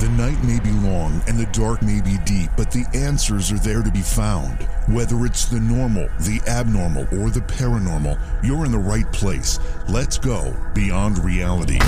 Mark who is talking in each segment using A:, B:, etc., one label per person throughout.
A: The night may be long and the dark may be deep, but the answers are there to be found. Whether it's the normal, the abnormal, or the paranormal, you're in the right place. Let's go beyond reality.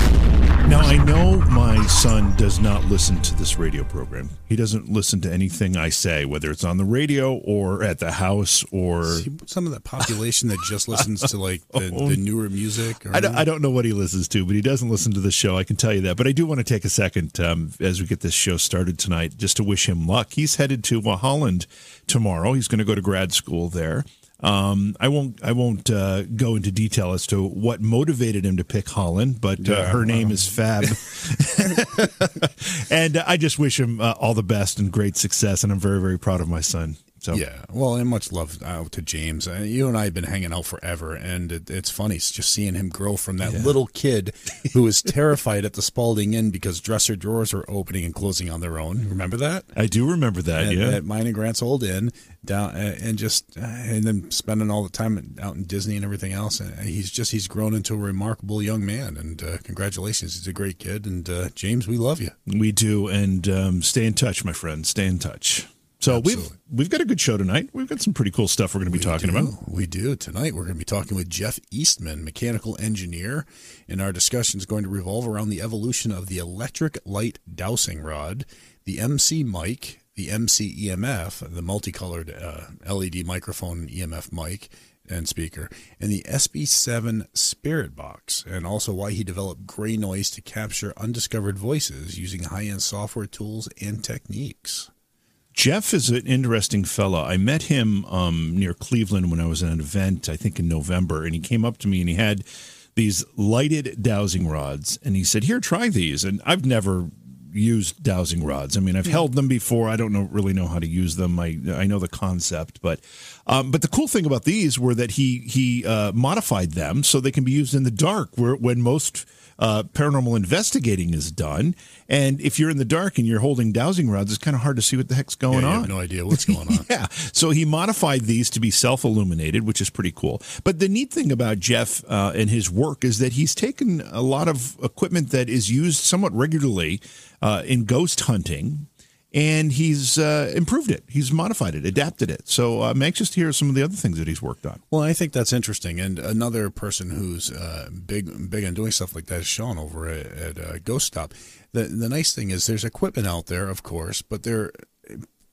B: Now, I know my son does not listen to this radio program. He doesn't listen to anything I say, whether it's on the radio or at the house or.
C: See, some of that population that just listens to like the, the newer music. Or
B: I don't, I don't know what he listens to, but he doesn't listen to the show. I can tell you that. But I do want to take a second um, as we get this show started tonight just to wish him luck. He's headed to Holland tomorrow. He's going to go to grad school there. Um, I won't. I won't uh, go into detail as to what motivated him to pick Holland, but uh,
C: Yeah,
B: her name is Fab, and uh, I just wish him uh, all the best and great success. And I'm very, very proud of my son. So
C: Yeah, well, and much love out to James. Uh, you and I have been hanging out forever, and it, it's funny it's just seeing him grow from that little kid who was terrified at the Spalding Inn because dresser drawers were opening and closing on their own. Remember that?
B: I do remember that.
C: At,
B: yeah,
C: at mine and Grant's old inn down, uh, and just uh, and then spending all the time out in Disney and everything else. And he's just he's grown into a remarkable young man. And uh, congratulations, he's a great kid. And uh, James, we love you.
B: we do. And um, stay in touch, my friend. Stay in touch. So we've we've got a good show tonight. We've got some pretty cool stuff we're going to be talking
C: do.
B: about.
C: We do. Tonight we're going to be talking with Jeff Eastman, mechanical engineer, and our discussion is going to revolve around the evolution of the electric light dowsing rod, the MC mic, the MC EMF, the multicolored uh, LED microphone and EMF mic and speaker, and the SB7 Spirit Box, and also why he developed gray noise to capture undiscovered voices using high-end software tools and techniques.
B: Jeff is an interesting fella. I met him um, near Cleveland when I was at an event, I think in November, and he came up to me and he had these lighted dowsing rods, and he said, "Here, try these." And I've never used dowsing rods. I mean, I've held them before. I don't know really know how to use them. I I know the concept, but um, but the cool thing about these were that he he uh, modified them so they can be used in the dark, where when most uh, paranormal investigating is done. And if you're in the dark and you're holding dowsing rods, it's kind of hard to see what the heck's going
C: Yeah, you
B: on.
C: have no idea what's going on.
B: Yeah. So he modified these to be self illuminated, which is pretty cool. But the neat thing about Jeff uh, and his work is that he's taken a lot of equipment that is used somewhat regularly uh, in ghost hunting. And he's uh, improved it. He's modified it, adapted it. So I'm anxious to hear some of the other things that he's worked on.
C: Well, I think that's interesting. And another person who's uh, big big on doing stuff like that is Sean over at, at uh, Ghost Stop. The the nice thing is there's equipment out there, of course, but they're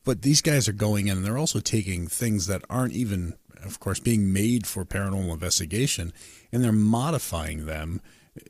C: but these guys are going in and they're also taking things that aren't even, of course, being made for paranormal investigation, and they're modifying them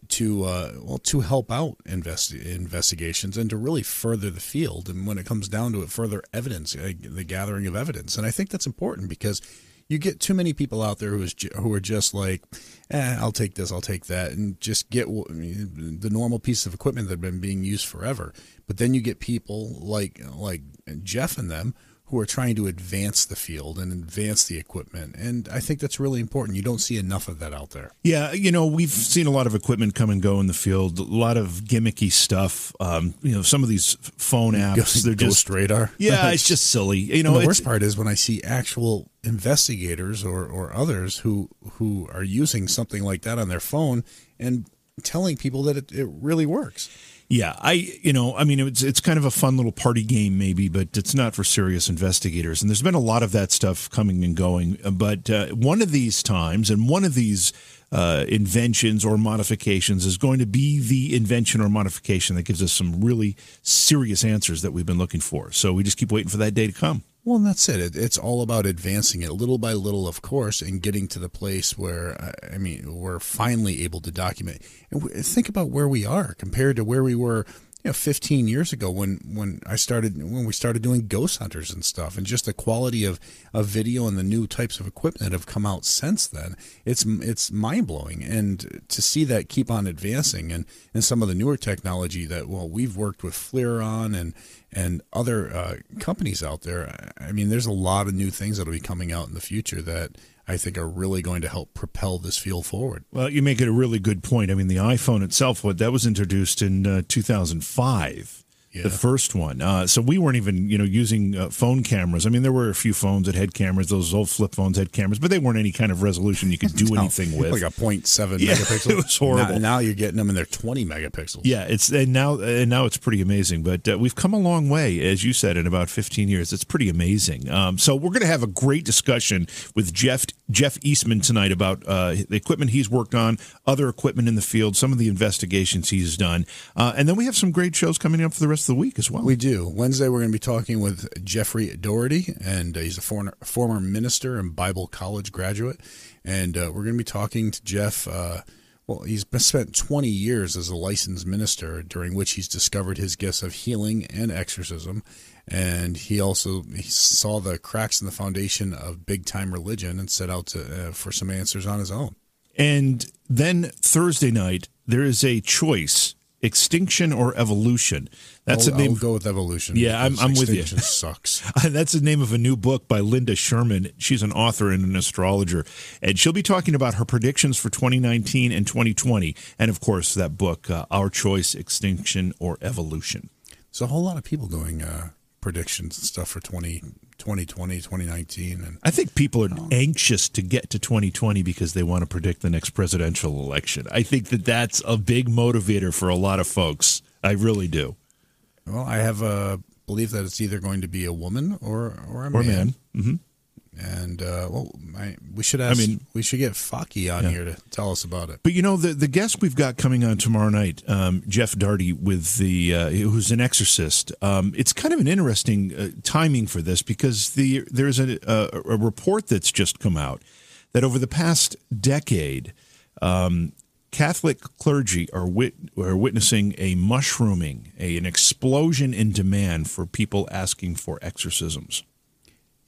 C: to uh, well to help out investi- investigations and to really further the field. And when it comes down to it, further evidence, uh, the gathering of evidence. And I think that's important because you get too many people out there who is who are just like, eh, I'll take this, I'll take that, and just get the normal piece of equipment that have been being used forever. But then you get people like like Jeff and them who are trying to advance the field and advance the equipment, and I think that's really important. You don't see enough of that out there.
B: Yeah, you know, we've seen a lot of equipment come and go in the field, a lot of gimmicky stuff. Um, you know, some of these phone apps,
C: Ghost,
B: they're
C: Ghost
B: just
C: radar.
B: Yeah, it's just silly. You know,
C: and the worst part is when I see actual investigators or, or others who who are using something like that on their phone and telling people that it, it really works.
B: Yeah, I you know, I mean it's it's kind of a fun little party game maybe, but it's not for serious investigators. And there's been a lot of that stuff coming and going, but uh, one of these times and one of these uh, inventions or modifications is going to be the invention or modification that gives us some really serious answers that we've been looking for. So we just keep waiting for that day to come.
C: Well, and that's it. it. It's all about advancing it little by little, of course, and getting to the place where, I mean, we're finally able to document. And think about where we are compared to where we were, you know, 15 years ago when, when I started, when we started doing ghost hunters and stuff, and just the quality of, of video and the new types of equipment that have come out since then. It's, it's mind blowing. And to see that keep on advancing and, and some of the newer technology that, well, we've worked with FLIR on and, and other uh, companies out there. I mean, there's a lot of new things that will be coming out in the future that I think are really going to help propel this field forward.
B: Well, you make it a really good point. I mean, the iPhone itself, what that was introduced in uh, 2005.
C: Yeah.
B: the first one. Uh, so we weren't even, you know, using uh, phone cameras. I mean, there were a few phones that had cameras. Those old flip phones had cameras, but they weren't any kind of resolution you could do anything with.
C: like a 0.7
B: Yeah,
C: megapixel.
B: it was horrible.
C: Now, now you're getting them in their 20 megapixels.
B: Yeah, it's and now and now it's pretty amazing. But uh, we've come a long way, as you said, in about 15 years. It's pretty amazing. Um, so we're going to have a great discussion with Jeff Jeff Eastman tonight about uh, the equipment he's worked on, other equipment in the field, some of the investigations he's done, uh, and then we have some great shows coming up for the rest of the week as well.
C: We do. Wednesday, we're going to be talking with Jeffrey Doherty, and uh, he's a former, former minister and Bible college graduate. And uh, we're going to be talking to Jeff. Uh, well, he's spent 20 years as a licensed minister, during which he's discovered his gifts of healing and exorcism. And he also he saw the cracks in the foundation of big time religion and set out to, uh, for some answers on his own.
B: And then Thursday night, there is a choice: extinction or evolution. That's
C: I'll,
B: the name.
C: I'll go with evolution.
B: Yeah, I'm- I'm with you.
C: extinction sucks.
B: That's the name of a new book by Linda Sherman. She's an author and an astrologer, and she'll be talking about her predictions for 2019 and 2020, and of course that book, uh, Our Choice: Extinction or Evolution.
C: There's a whole lot of people doing uh, predictions and stuff for 20, 2020, 2019. And
B: I think people are anxious to get to 2020 because they want to predict the next presidential election. I think that that's a big motivator for a lot of folks. I really do.
C: well, I have a belief that it's either going to be a woman or or a
B: Or
C: man.
B: man. hmm
C: And uh, well, I, we should ask.
B: I mean-
C: we should get Faki on
B: Yeah.
C: here to tell us about it.
B: But you know the the guest we've got coming on tomorrow night, um, Jeff Darty, with the uh, who's an exorcist. Um, it's kind of an interesting uh, timing for this because the there's a, a, a report that's just come out that over the past decade, um, Catholic clergy are wit- are witnessing a mushrooming, a, an explosion in demand for people asking for exorcisms.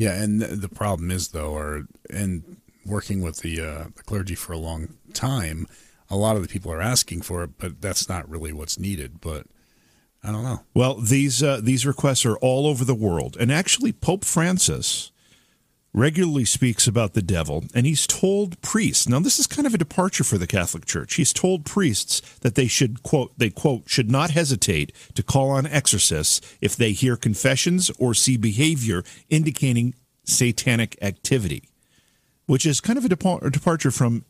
C: Yeah, and the, problem is though, or and working with the uh, the clergy for a long time, a lot of the people are asking for it, but that's not really what's needed. But I don't know.
B: Well, these uh, these requests are all over the world, and actually, Pope Francis regularly speaks about the devil, and he's told priests. Now, this is kind of a departure for the Catholic Church. He's told priests that they should quote they quote should not hesitate to call on exorcists if they hear confessions or see behavior indicating satanic activity, which is kind of a, depar- departure from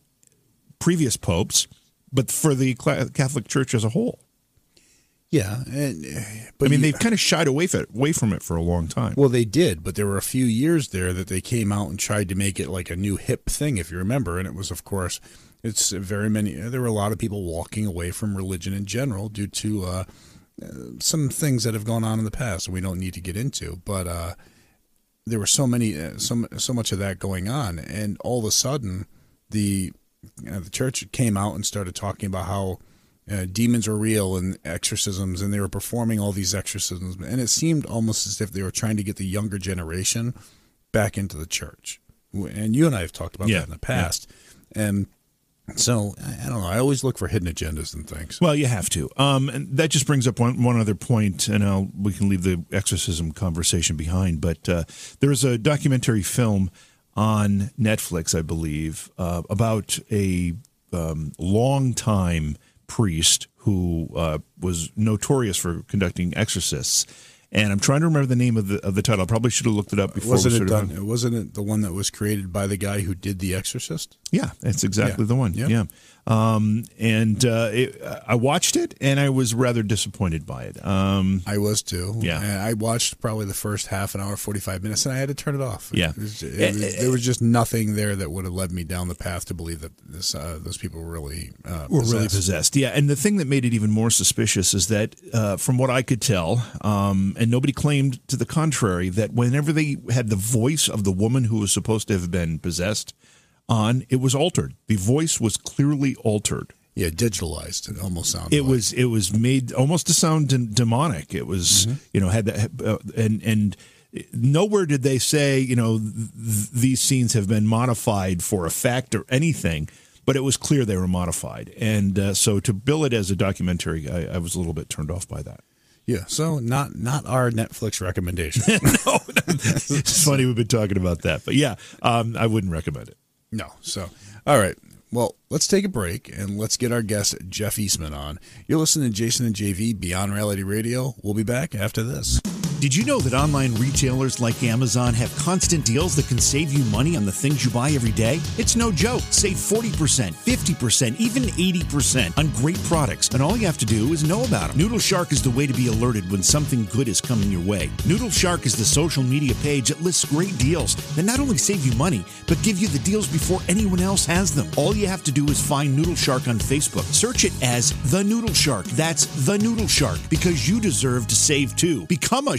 B: previous popes, but for the Catholic Church as a whole.
C: Yeah, and but
B: I mean,
C: you-
B: they've kind of shied away, from it, away from it for a long time.
C: Well, they did, but there were a few years there that they came out and tried to make it like a new hip thing, if you remember. And it was, of course, it's very many. There were a lot of people walking away from religion in general due to uh, uh, some things that have gone on in the past. That we don't need to get into, but uh, there were so many, uh, so so much of that going on, and all of a sudden, the uh, the church came out and started talking about how uh, demons are real and exorcisms, and they were performing all these exorcisms, and it seemed almost as if they were trying to get the younger generation back into the church. And you and I have talked about
B: Yeah,
C: that in the past, and so I don't know. I always look for hidden agendas and things.
B: Well, you have to. Um, and that just brings up one, one other point, and I'll, we can leave the exorcism conversation behind. But uh, there is a documentary film on Netflix, I believe, uh, about a um, long-time priest who uh, was notorious for conducting exorcists. And I'm trying to remember the name of the of the title. I probably should have looked it up before.
C: Wasn't it done? Wasn't it the one that was created by the guy who did The Exorcist?
B: Yeah, that's exactly
C: Yeah.
B: the one.
C: Yeah.
B: Yeah. Um, and uh, it, I watched it, and I was rather disappointed by it. Um,
C: I was too.
B: Yeah.
C: And I watched probably the first half an hour, forty five minutes, and I had to turn it off.
B: Yeah.
C: It was- it was- there was just nothing there that would have led me down the path to believe that this, uh, those people were really uh,
B: were really
C: possessed.
B: possessed. Yeah, and the thing that made it even more suspicious is that, uh, from what I could tell, um, and nobody claimed to the contrary, that whenever they had the voice of the woman who was supposed to have been possessed on, it was altered. The voice was clearly altered.
C: Yeah, digitalized. It almost sounded.
B: It
C: like.
B: was it was made almost to sound de- demonic. It was you know had that uh, and and nowhere did they say you know th- these scenes have been modified for effect or anything. But it was clear they were modified, and uh, so to bill it as a documentary, I, I was a little bit turned off by that.
C: Yeah. So not not our Netflix recommendation.
B: no, it's funny we've been talking about that, but yeah, um, I wouldn't recommend it.
C: No. So all right. Well, let's take a break and let's get our guest Jeff Eastman on. You're listening to Jason and JV Beyond Reality Radio. We'll be back after this.
B: Did you know that online retailers like Amazon have constant deals that can save you money on the things you buy every day? It's no joke. Save 40%, 50%, even 80% on great products, and all you have to do is know about them. Noodle Shark is the way to be alerted when something good is coming your way. Noodle Shark is the social media page that lists great deals that not only save you money, but give you the deals before anyone else has them. All you have to do is find Noodle Shark on Facebook. Search it as The Noodle Shark. That's The Noodle Shark because you deserve to save too. Become a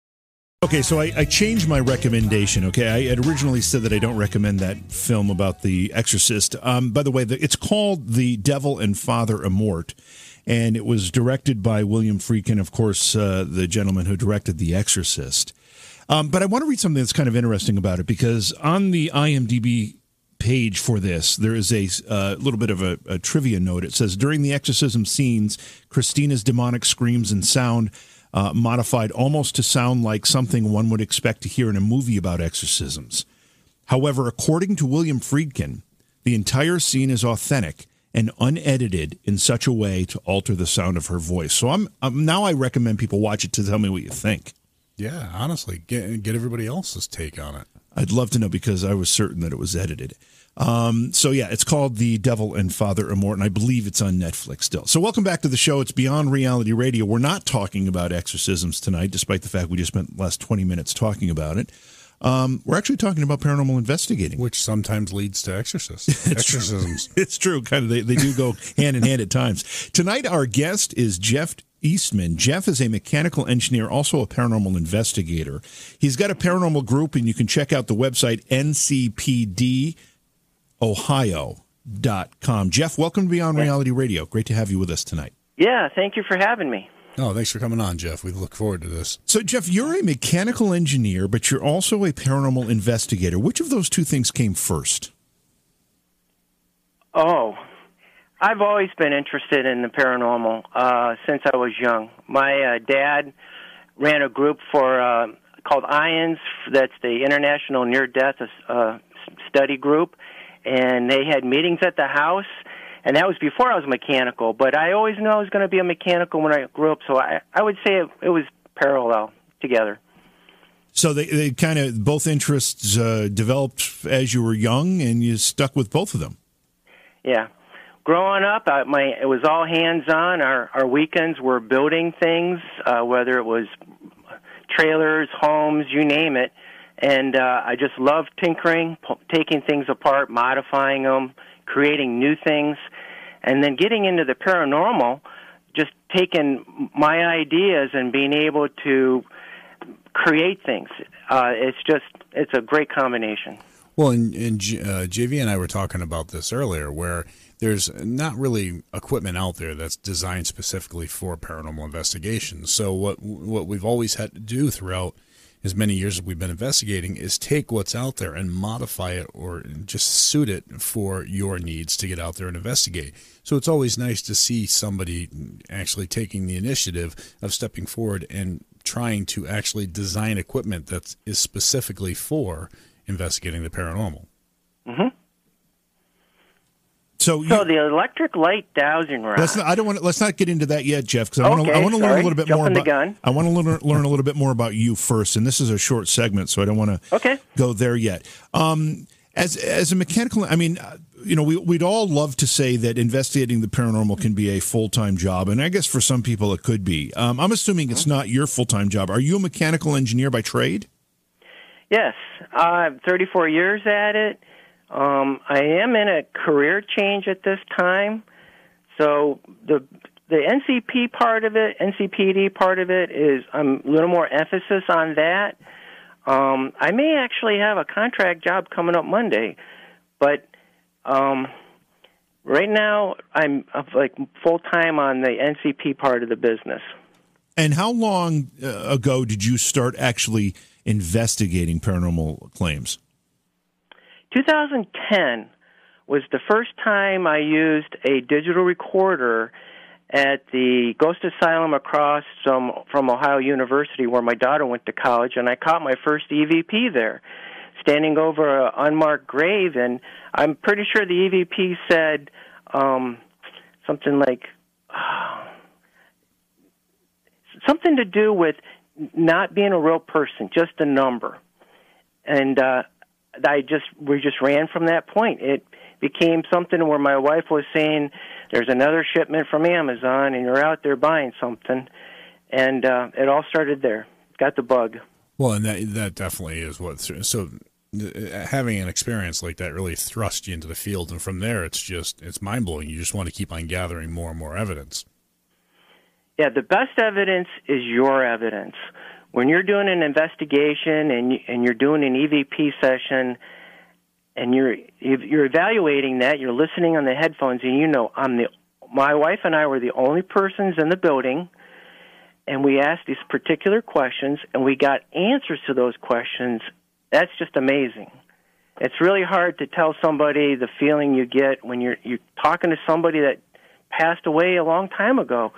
B: Okay, so I, I, changed my recommendation. Okay, I had originally said that I don't recommend that film about the Exorcist. Um, by the way, the, it's called The Devil and Father Amorth, and it was directed by William Friedkin, of course, uh, the gentleman who directed The Exorcist. Um, but I want to read something that's kind of interesting about it because on the IMDb page for this, there is a uh, little bit of a, a trivia note. It says during the exorcism scenes, Christina's demonic screams and sound uh, modified almost to sound like something one would expect to hear in a movie about exorcisms. However, according to William Friedkin, the entire scene is authentic and unedited in such a way to alter the sound of her voice. So I'm, I'm now I recommend people watch it to tell me what you think.
C: Yeah, honestly, get get everybody else's take on it.
B: I'd love to know because I was certain that it was edited. Um, so yeah, it's called The Devil and Father Amorth, and I believe it's on Netflix still. So welcome back to the show. It's Beyond Reality Radio. We're not talking about exorcisms tonight, despite the fact we just spent the last 20 minutes talking about it. Um, we're actually talking about paranormal investigating,
C: which sometimes leads to exorcists. exorcisms.
B: True. It's true. Kind of, they, they do go hand in hand at times. Tonight, our guest is Jeff Eastman. Jeff is a mechanical engineer, also a paranormal investigator. He's got a paranormal group, and you can check out the website NCPD ohio.com. Jeff, welcome to Beyond Reality Radio. Great to have you with us tonight.
D: Yeah, thank you for having me.
C: Oh, thanks for coming on, Jeff. We look forward to this.
B: So, Jeff, you're a mechanical engineer, but you're also a paranormal investigator. Which of those two things came first?
D: Oh, I've always been interested in the paranormal uh, since I was young. My uh, dad ran a group for uh, called IONS. That's the International Near Death uh, Study Group, and they had meetings at the house and that was before I was mechanical. But I always knew I was going to be a mechanical when I grew up, so I I would say it, it was parallel together.
B: So they they kind of both interests uh, developed as you were young, and you stuck with both of them.
D: Yeah, growing up, I, my it was all hands on. Our our weekends were building things, uh, whether it was trailers, homes, you name it and uh, I just love tinkering, taking things apart, modifying them, creating new things, and then getting into the paranormal. Just taking my ideas and being able to create things. Uh, it's just it's a great combination.
C: Well, and, and uh, JV and I were talking about this earlier, where there's not really equipment out there that's designed specifically for paranormal investigations. So what what we've always had to do throughout as many years as we've been investigating is take what's out there and modify it or just suit it for your needs to get out there and investigate. So it's always nice to see somebody actually taking the initiative of stepping forward and trying to actually design equipment that is specifically for investigating the paranormal.
D: Mm-hmm.
B: So,
D: so the electric light dowsing rod.
B: Let's not, I don't want. To, let's not get into that yet, Jeff, because I want to. I want to learn a little bit
D: Jumping
B: more
D: about.
B: Gun. I want to learn, learn a little bit more about you first, and this is a short segment, so I don't want to
D: okay.
B: go there yet. Um, as as a mechanical, I mean, you know, we we'd all love to say that investigating the paranormal can be a full time job, and I guess for some people it could be. Um, I'm assuming it's not your full time job. Are you a mechanical engineer by trade?
D: Yes, uh, 34 years at it. Um, I am in a career change at this time, so the the NCP part of it, NCPD part of it, is I'm a little more emphasis on that. Um, I may actually have a contract job coming up Monday, but um, Right now, I'm uh, like full time on the NCP part of the business.
B: And how long uh, ago did you start actually investigating paranormal claims?
D: 2010 was the first time I used a digital recorder at the Ghost Asylum across from, from Ohio University, where my daughter went to college, and I caught my first EVP there, standing over an unmarked grave. And I'm pretty sure the EVP said um, something like something to do with not being a real person, just a number. And uh, I just we just ran from that point. It became something where my wife was saying, "There's another shipment from Amazon, and you're out there buying something," and uh, it all started there. Got the bug.
C: Well, and that that definitely is what. So having an experience like that really thrust you into the field, and from there, it's just it's mind blowing. You just want to keep on gathering more and more evidence.
D: Yeah, the best evidence is your evidence. When you're doing an investigation and and you're doing an EVP session and you're you're evaluating that, you're listening on the headphones, and you know I'm the my wife and I were the only persons in the building, and we asked these particular questions, and we got answers to those questions. That's just amazing. It's really hard to tell somebody the feeling you get when you're you're talking to somebody that passed away a long time ago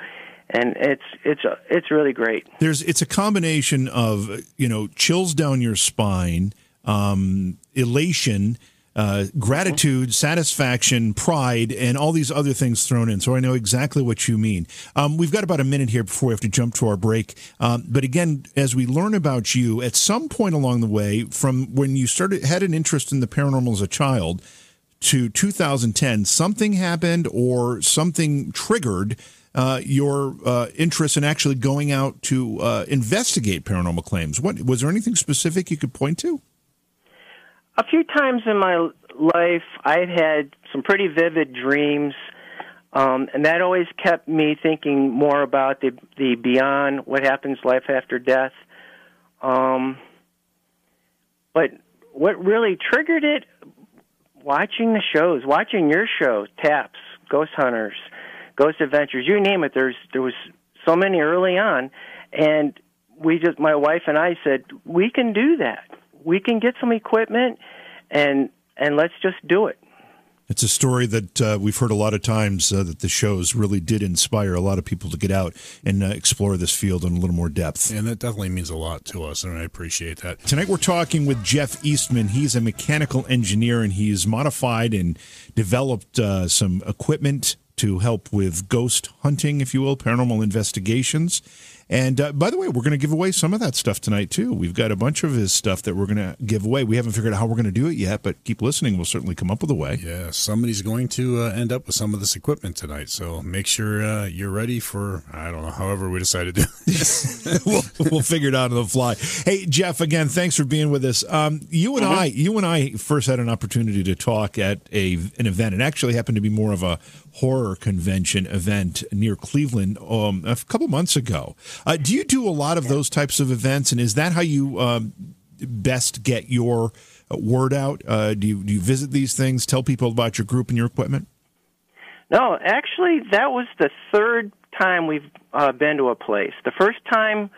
D: and it's it's it's really great.
B: There's it's a combination of you know chills down your spine, um, elation, uh, gratitude, satisfaction, pride, and all these other things thrown in. So I know exactly what you mean. Um, we've got about a minute here before we have to jump to our break. Um, but again, as we learn about you, at some point along the way, from when you started had an interest in the paranormal as a child to 2010, something happened or something triggered. Uh, your uh, interest in actually going out to uh, investigate paranormal claims. What was there anything specific you could point to?
D: a few times in my life, I've had some pretty vivid dreams, um, and that always kept me thinking more about the the beyond, what happens life after death. Um, but what really triggered it? Watching the shows, watching your show, Taps, Ghost Hunters, Ghost Adventures, you name it. There's there was so many early on, and we just my wife and I said we can do that we can get some equipment and and let's just do it.
B: It's a story that uh, we've heard a lot of times uh, that the shows really did inspire a lot of people to get out and uh, explore this field in a little more depth.
C: And that definitely means a lot to us, and I appreciate that.
B: Tonight we're talking with Jeff Eastman. He's a mechanical engineer, and he's modified and developed uh, some equipment to help with ghost hunting, if you will, paranormal investigations. And uh, by the way, we're going to give away some of that stuff tonight too. We've got a bunch of his stuff that we're going to give away. We haven't figured out how we're going to do it yet, but keep listening. We'll certainly come up with a way.
C: Yeah, somebody's going to uh, end up with some of this equipment tonight. So make sure uh, you're ready for I don't know, however we decide to do
B: this. we'll, we'll figure it out on the fly. Hey, Jeff, again, thanks for being with us. Um, you and mm-hmm. I, you and I first had an opportunity to talk at a an event. It actually happened to be more of a horror convention event near Cleveland um, a couple months ago. Uh, do you do a lot of those types of events, and is that how you um, best get your word out? Uh, do you do you visit these things, tell people about your group and your equipment?
D: No, actually, that was the third time we've uh, been to a place. The first time,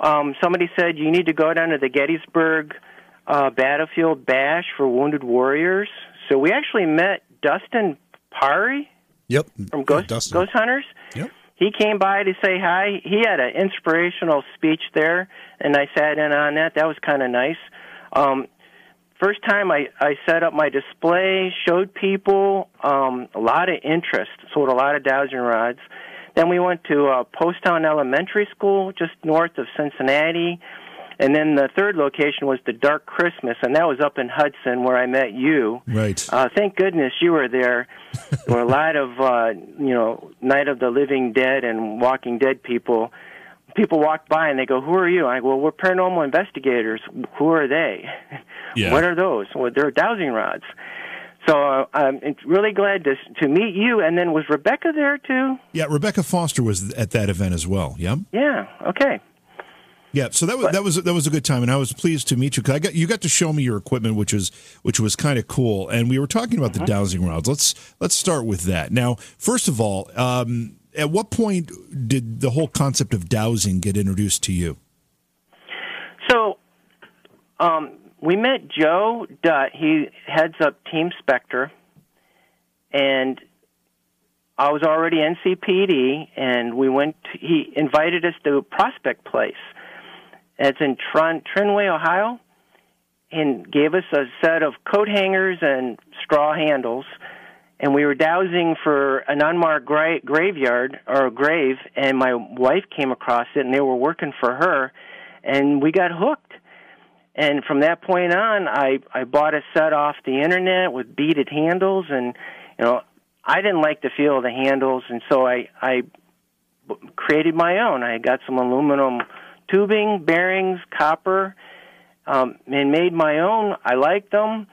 D: um, somebody said you need to go down to the Gettysburg uh, battlefield bash for wounded warriors. So we actually met Dustin Pari.
C: Yep.
D: From Ghost, Ghost Hunters.
C: Yep.
D: He came by to say hi. He had an inspirational speech there, and I sat in on that. That was kind of nice. Um, first time I, I set up my display, showed people um, a lot of interest, sold a lot of dowsing rods. Then we went to uh, Poasttown Elementary School, just north of Cincinnati. And then the third location was the Dark Christmas, and that was up in Hudson where I met you.
B: Right.
D: Uh, thank goodness you were there. there were a lot of, uh, you know, Night of the Living Dead and Walking Dead people. People walk by and they go, "Who are you?" I go, "Well, we're paranormal investigators. Who are they?
B: Yeah.
D: what are those?" Well, they're dowsing rods. So uh, I'm really glad to to meet you. And then was Rebecca there too?
B: Yeah, Rebecca Foster was at that event as well. Yeah.
D: Yeah. Okay.
B: Yeah, so that was that was that was a good time, and I was pleased to meet you because I got you got to show me your equipment, which was which was kind of cool. And we were talking about the dowsing rods. Let's let's start with that. Now, first of all, um, at what point did the whole concept of dowsing get introduced to you?
D: So, um, we met Joe Dutt. He heads up Team Spectre, and I was already NCPD, and we went. To, he invited us to Prospect Place. It's in Trin- Trinway, Ohio, and gave us a set of coat hangers and straw handles. And we were dowsing for an unmarked gra- graveyard or a grave, and my wife came across it, and they were working for her, and we got hooked. And from that point on, I I bought a set off the internet with beaded handles, and you know I didn't like the feel of the handles, and so I I created my own. I got some aluminum tubing, bearings, copper, um, and made my own. I liked them,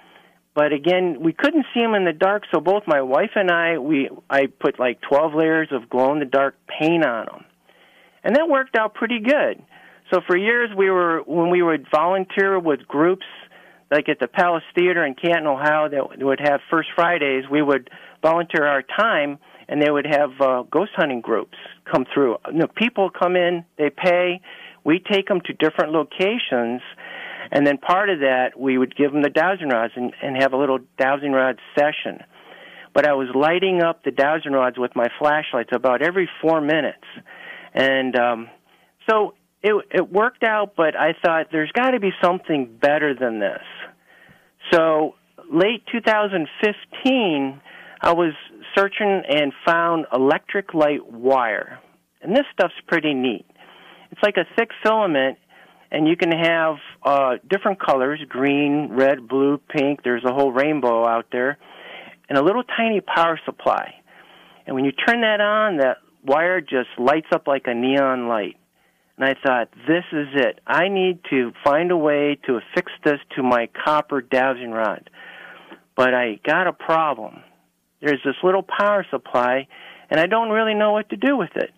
D: but again, we couldn't see them in the dark. So both my wife and I, we I put like 12 layers of glow in the dark paint on them, and that worked out pretty good. So for years, we were when we would volunteer with groups like at the Palace Theater in Canton, Ohio, that would have First Fridays. We would volunteer our time, and they would have uh, ghost hunting groups come through. You know, people come in, they pay we take them to different locations, and then part of that we would give them the dowsing rods and, and have a little dowsing rod session. But I was lighting up the dowsing rods with my flashlights about every four minutes, and um, so it it worked out. But I thought there's got to be something better than this. So late 2015, I was searching and found electric light wire, and this stuff's pretty neat. It's like a thick filament, and you can have uh, different colors green, red, blue, pink. There's a whole rainbow out there, and a little tiny power supply. And when you turn that on, that wire just lights up like a neon light. And I thought, this is it. I need to find a way to affix this to my copper dowsing rod. But I got a problem. There's this little power supply, and I don't really know what to do with it.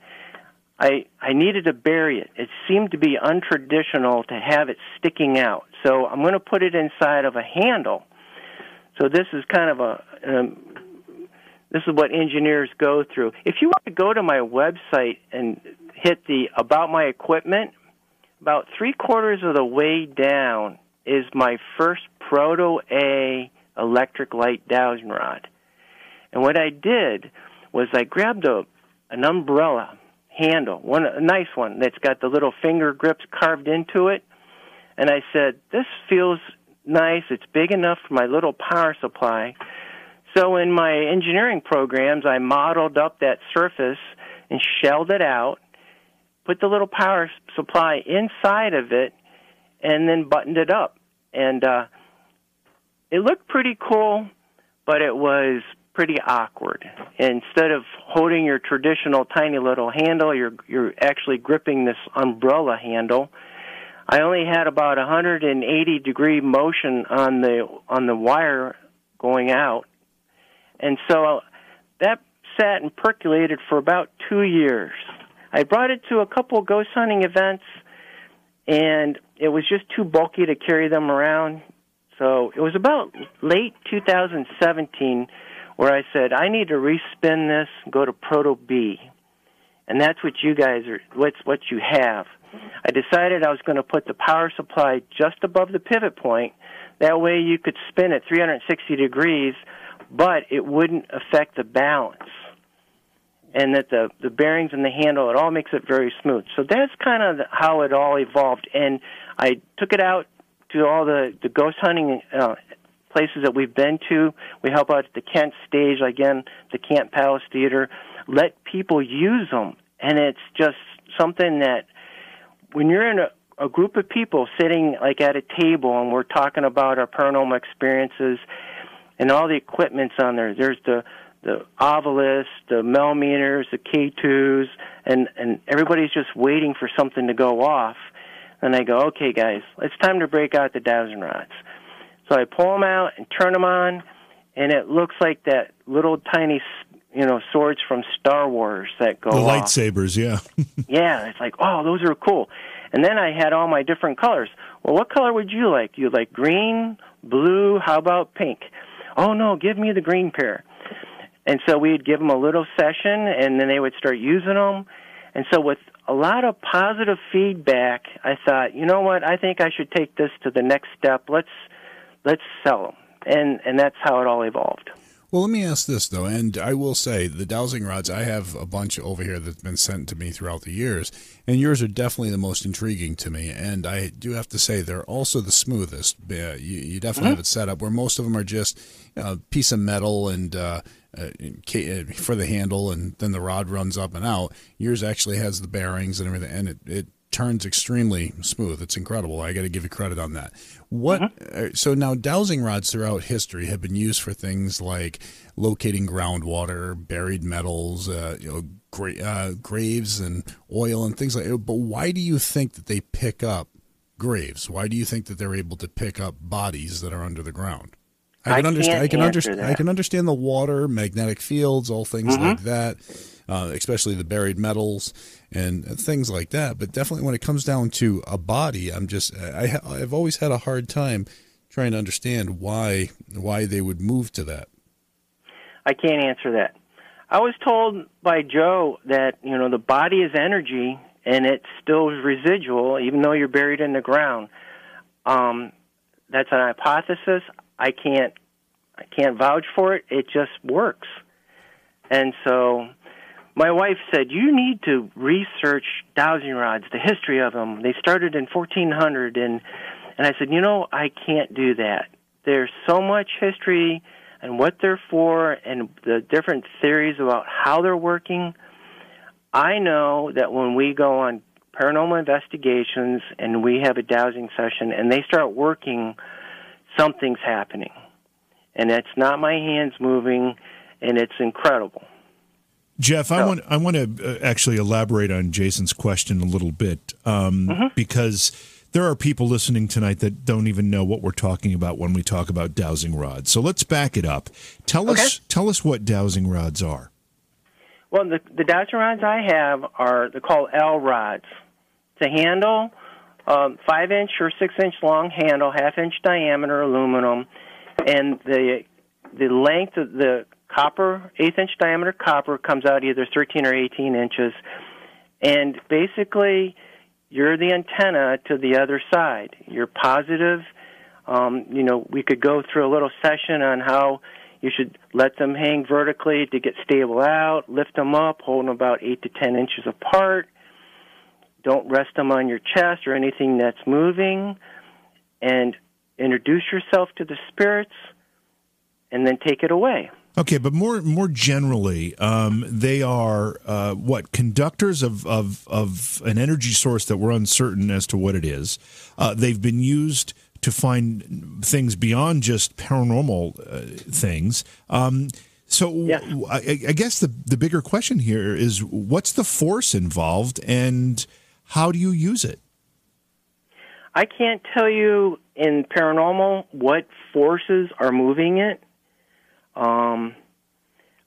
D: I I needed to bury it. It seemed to be untraditional to have it sticking out. So I'm going to put it inside of a handle. So this is kind of a um, this is what engineers go through. If you want to go to my website and hit the about my equipment, about three quarters of the way down is my first Proto A electric light dowsing rod. And what I did was I grabbed a an umbrella handle, one a nice one that's got the little finger grips carved into it. And I said, "This feels nice. It's big enough for my little power supply." So in my engineering programs, I modeled up that surface and shelled it out, put the little power supply inside of it, and then buttoned it up. And uh, it looked pretty cool, but it was pretty awkward. Instead of holding your traditional tiny little handle, you're you're actually gripping this umbrella handle. I only had about 180 degree motion on the on the wire going out, and so that sat and percolated for about two years. I brought it to a couple ghost hunting events, and it was just too bulky to carry them around. So it was about late 2017 where I said I need to respin this, go to Proto B, and that's what you guys are. What's what you have. I decided I was going to put the power supply just above the pivot point. That way you could spin it 360 degrees, but it wouldn't affect the balance. And that the the bearings and the handle, it all makes it very smooth. So that's kind of how it all evolved. And I took it out to all the the ghost hunting uh, places that we've been to. We help out at the Kent stage, again, the Kent Palace Theater. Let people use them. And it's just something that when you're in a, a group of people sitting like at a table and we're talking about our paranormal experiences and all the equipment's on there. There's the the Ovilus, the Melmeters, the K2s, and and everybody's just waiting for something to go off. And I go, okay, guys, it's time to break out the dowsing rods. So I pull them out and turn them on, and it looks like that little tiny, you know, swords from Star Wars that go
B: the
D: off.
B: lightsabers. Yeah,
D: yeah, it's like, oh, those are cool. And then I had all my different colors. Well, what color would you like? You like green, blue, how about pink? Oh no, give me the green pair. And so we'd give them a little session and then they would start using them. And so with a lot of positive feedback, I thought, you know what? I think I should take this to the next step. Let's let's sell them. And and that's how it all evolved.
C: Well, let me ask this though, and I will say the dowsing rods. I have a bunch over here that's been sent to me throughout the years, and yours are definitely the most intriguing to me. And I do have to say they're also the smoothest. Uh, you, you, definitely mm-hmm. have it set up where most of them are just a piece of metal and. Uh, uh, uh, for the handle, and then the rod runs up and out. Yours actually has the bearings and everything, and it, it turns extremely smooth. It's incredible. I got to give you credit on that. What? Uh-huh. So now dowsing rods throughout history have been used for things like locating groundwater, buried metals, uh, you know, gra- uh, graves and oil and things like. that. But why do you think that they pick up graves? Why do you think that they're able to pick up bodies that are under the ground?
D: I can understand. I can understand.
C: I can understand the water, magnetic fields, all things mm-hmm. like that uh, especially the buried metals and things like that. But definitely when it comes down to a body, I'm just I, I've always had a hard time trying to understand why why they would move to that.
D: I can't answer that. I was told by Joe that you know the body is energy and it's still residual even though you're buried in the ground. Um, that's an hypothesis. I can't I can't vouch for it. It just works. And so my wife said, "You need to research dowsing rods, the history of them. They started in 1400." And and I said, "You know, I can't do that. There's so much history and what they're for, and the different theories about how they're working. I know that when we go on paranormal investigations and we have a dowsing session and they start working, something's happening, and it's not my hands moving, and it's incredible."
B: Jeff, I want I want to uh, actually elaborate on Jason's question a little bit um, mm-hmm. because there are people listening tonight that don't even know what we're talking about when we talk about dowsing rods. So let's back it up. Tell okay. us tell us what dowsing rods are.
D: Well, the, the dowsing rods I have are they're called L rods. It's a handle, um, five inch or six inch long handle, half inch diameter aluminum, and the the length of the copper, eighth inch diameter copper comes out either 13 or 18 inches, and basically you're the antenna to the other side. You're positive. Um, you know, we could go through a little session on how you should let them hang vertically to get stable out, lift them up, hold them about 8 to 10 inches apart. Don't rest them on your chest or anything that's moving. And introduce yourself to the spirits and then take it away.
B: Okay, but more more generally, um, they are uh, what conductors of, of of an energy source that we're uncertain as to what it is. Uh, they've been used to find things beyond just paranormal uh, things. Um, so yeah. I, I, guess the the bigger question here is what's the force involved and how do you use it?
D: I can't tell you in paranormal what forces are moving it um,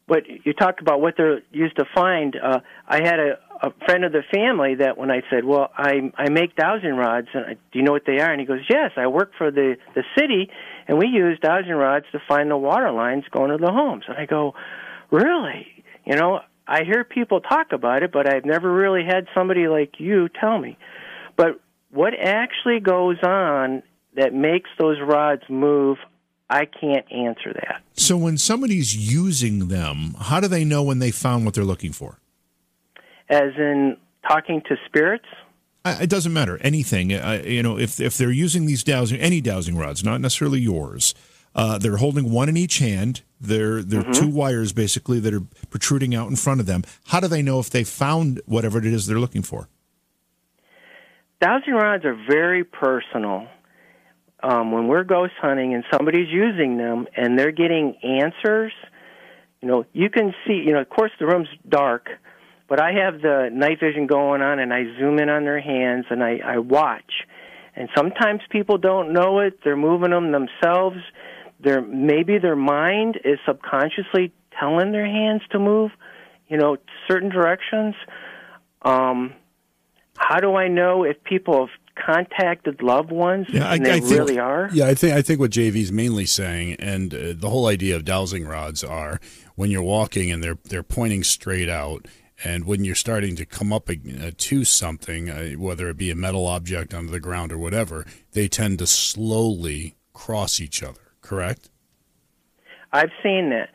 D: but you talked about what they're used to find. Uh, I had a, a friend of the family that when I said, "Well, I I make dowsing rods, and I, do you know what they are?" and he goes, "Yes, I work for the the city, and we use dowsing rods to find the water lines going to the homes." And I go, "Really? You know, I hear people talk about it, but I've never really had somebody like you tell me." But what actually goes on that makes those rods move, I can't answer that.
B: So when somebody's using them, how do they know when they found what they're looking for?
D: As in talking to spirits?
B: it doesn't matter anything. you know, if if they're using these dowsing any dowsing rods, not necessarily yours, uh, they're holding one in each hand. They're they're mm-hmm. two wires basically that are protruding out in front of them. How do they know if they found whatever it is they're looking for?
D: Dowsing rods are very personal um, when we're ghost hunting and somebody's using them and they're getting answers, you know, you can see, you know, of course the room's dark, but I have the night vision going on and I zoom in on their hands and I, I watch. And sometimes people don't know it, they're moving them themselves. Their maybe their mind is subconsciously telling their hands to move, you know, certain directions. Um, how do I know if people have contacted loved ones
B: Yeah, I-
D: and they
B: I think-
D: really are?
C: Yeah, I think I think what JV's mainly saying, and uh, the whole idea of dowsing rods are when you're walking and they're they're pointing straight out, and when you're starting to come up uh, to something, uh, whether it be a metal object onto the ground or whatever, they tend to slowly cross each other. Correct?
D: I've seen that.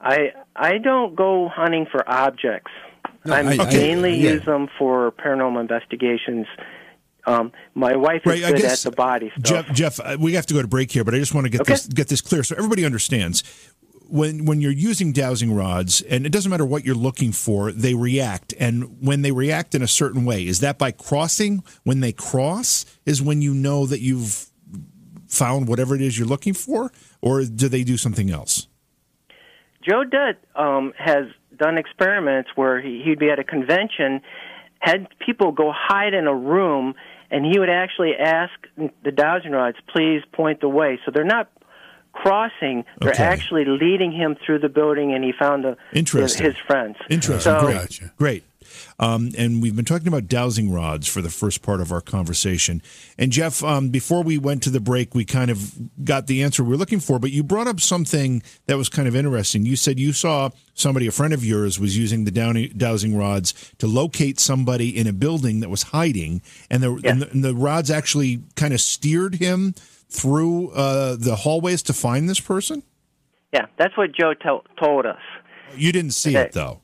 D: I I don't go hunting for objects.
C: No,
D: I- mainly
C: yeah.
D: use them for paranormal investigations. Um, my wife is
B: Right,
D: good
B: guess,
D: at the body stuff.
B: Jeff, Jeff, uh, we have to go to break here, but I just want to get
D: Okay.
B: this get this clear so everybody understands. When when you're using dowsing rods, and it doesn't matter what you're looking for, they react. And when they react in a certain way, is that by crossing? When they cross, is when you know that you've found whatever it is you're looking for, or do they do something else?
D: Joe Dutt um, has done experiments where he, he'd be at a convention, had people go hide in a room, and he would actually ask the dowsing rods, "Please point the way." So they're not crossing; they're
B: Okay.
D: actually leading him through the building, and he found the,
B: Interesting.
D: his friends.
B: Interesting.
D: So,
B: Great.
C: Gotcha.
B: Great. Um, and we've been talking about dowsing rods for the first part of our conversation. And Jeff, um, before we went to the break, we kind of got the answer we were looking for, but you brought up something that was kind of interesting. You said you saw somebody, a friend of yours, was using the dowsing rods to locate somebody in a building that was hiding, and the,
D: Yeah.
B: and the, and the rods actually kind of steered him through uh, the hallways to find this person.
D: Yeah, that's what Joe to- told us.
B: You didn't see
D: Okay.
B: it though.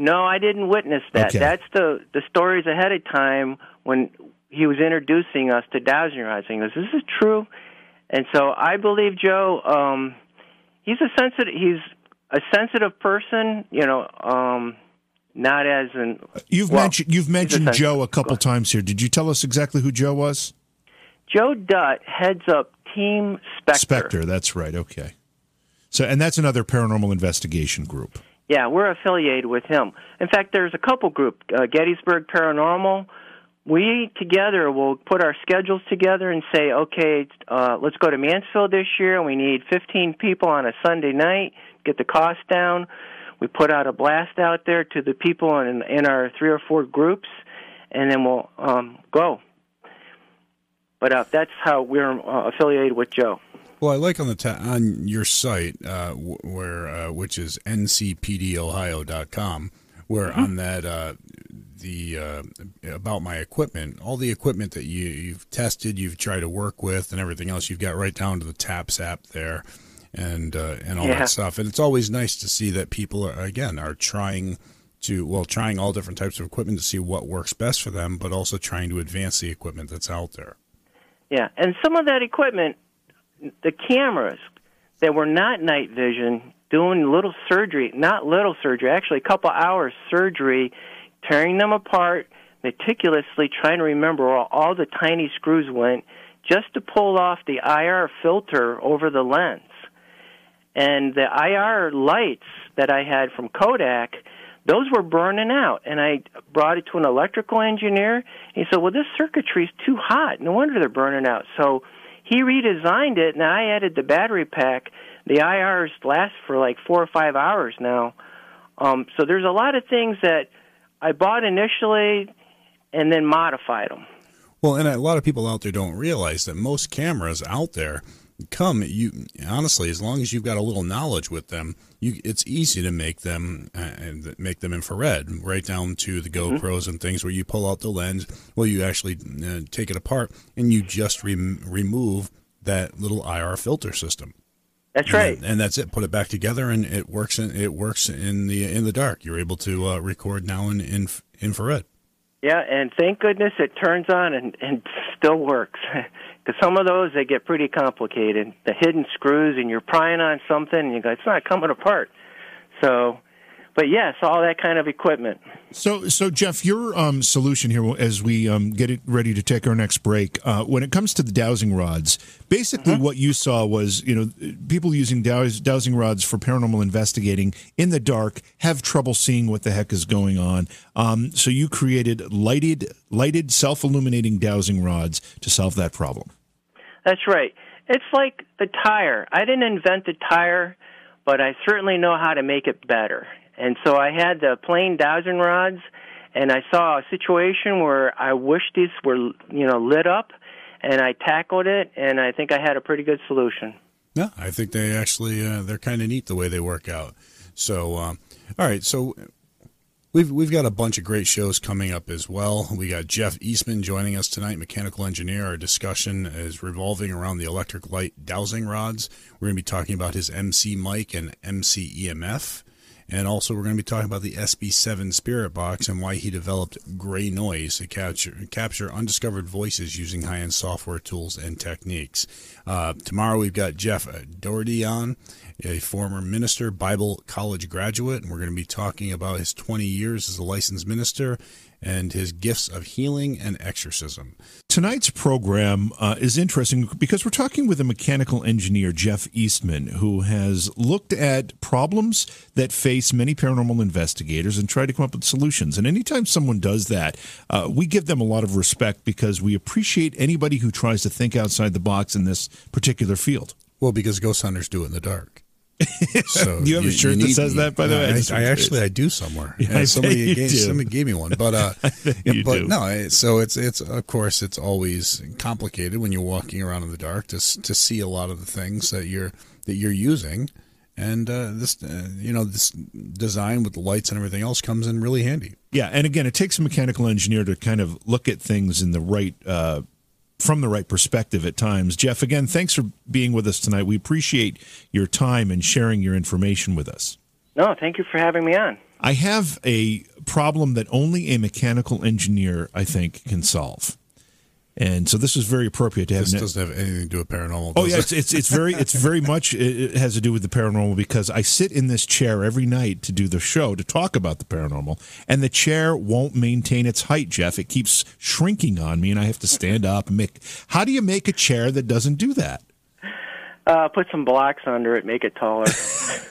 D: No, I didn't witness that.
B: Okay.
D: That's the the stories ahead of time when he was introducing us to. And he goes, "This is true," and so I believe Joe. Um, he's a sensitive. He's a sensitive person. You know, um, not as an.
B: You've
D: well,
B: mentioned you've mentioned Joe a couple times here. Did you tell us exactly who Joe was?
D: Joe Dutt heads up Team Spectre.
B: Spectre. That's right. Okay. So, and that's another paranormal investigation group.
D: Yeah, we're affiliated with him. In fact, there's a couple group, uh, Gettysburg Paranormal. We together will put our schedules together and say, okay, uh, let's go to Mansfield this year, and we need 15 people on a Sunday night. Get the cost down. We put out a blast out there to the people in, in our three or four groups, and then we'll um, go. But uh, that's how we're uh, affiliated with Joe.
C: Well, I like on the ta- on your site, uh, w- where uh, which is ncpdohio.com, where on that uh, the uh, about my equipment, all the equipment that you you've tested, you've tried to work with, and everything else, you've got right down to the TAPS app there, and uh, and all
D: Yeah.
C: that stuff. And it's always nice to see that people are again are trying to well trying all different types of equipment to see what works best for them, but also trying to advance the equipment that's out there.
D: Yeah, and some of that equipment, the cameras that were not night vision, doing little surgery, not little surgery, actually a couple hours surgery, tearing them apart, meticulously trying to remember where all the tiny screws went, just to pull off the IR filter over the lens. And the IR lights that I had from Kodak, those were burning out. And I brought it to an electrical engineer. He said, Well, this circuitry is too hot. No wonder they're burning out. So he redesigned it, and I added the battery pack. The IRs last for like four or five hours now. Um, so there's a lot of things that I bought initially and then modified them.
C: Well, and a lot of people out there don't realize that most cameras out there come you honestly as long as you've got a little knowledge with them you it's easy to make them uh, and make them infrared right down to the
D: Mm-hmm.
C: GoPros and things where you pull out the lens well you actually uh, take it apart and you just rem- remove that little IR filter system
D: That's
C: and
D: right.
C: then- and that's it put it back together and it works in it works in the in the dark you're able to uh, record now in, in infrared
D: Yeah, and thank goodness it turns on and, and still works. Because some of those they get pretty complicated. The hidden screws, and you're prying on something, and you go, it's not coming apart. So, but yes, all that kind of equipment.
B: So, so Jeff, your um, solution here, as we um, get it ready to take our next break, uh, when it comes to the dowsing rods, basically what you saw was, you know, people using dows- dowsing rods for paranormal investigating in the dark have trouble seeing what the heck is going on. Um, so, you created lighted, lighted, self-illuminating dowsing rods to solve that problem.
D: That's right. It's like the tire. I didn't invent the tire, but I certainly know how to make it better. And so I had the plain dowsing rods, and I saw a situation where I wish these were you know lit up, and I tackled it, and I think I had a pretty good solution.
C: Yeah, I think they actually uh, they're kind of neat the way they work out. So, um, all right, so we've we've got a bunch of great shows coming up as well. We got Jeff Eastman joining us tonight, mechanical engineer. Our discussion is revolving around the electric light dowsing rods. We're going to be talking about his MC mic and MC EMF. And also, we're going to be talking about the SB7 Spirit Box and why he developed Gray Noise to capture, capture undiscovered voices using high end software tools and techniques. Uh, tomorrow, we've got Jeff Doherty on, a former minister, Bible college graduate, and we're going to be talking about his 20 years as a licensed minister and his gifts of healing and exorcism.
B: Tonight's program uh, is interesting because we're talking with a mechanical engineer, Jeff Eastman, who has looked at problems that face many paranormal investigators and tried to come up with solutions. And anytime someone does that, uh, we give them a lot of respect because we appreciate anybody who tries to think outside the box in this particular field.
C: Well, because ghost hunters do it in the dark.
B: So you have a shirt that says that, by the way.
C: I, I actually I do somewhere.
B: Yeah, I
C: somebody gave
B: do.
C: somebody gave me one, but uh,
B: you
C: but
B: do.
C: no. So it's it's of course it's always complicated when you're walking around in the dark to to see a lot of the things that you're that you're using, and uh, this uh, you know this design with the lights and everything else comes in really handy.
B: Yeah, and again, it takes a mechanical engineer to kind of look at things in the right uh, from the right perspective at times. Jeff, again, thanks for being with us tonight. We appreciate your time and sharing your information with us.
D: No, thank you for having me on.
B: I have a problem that only a mechanical engineer, I think, can solve. And so this is very appropriate to have.
C: This doesn't have anything to do with paranormal.
B: Oh yeah,
C: it?
B: it's, it's it's very it's very much it it has to do with the paranormal because I sit in this chair every night to do the show to talk about the paranormal, and the chair won't maintain its height, Jeff. It keeps shrinking on me, and I have to stand up. Make how do you make a chair that doesn't do that?
D: Uh, put some blocks under it, make it taller.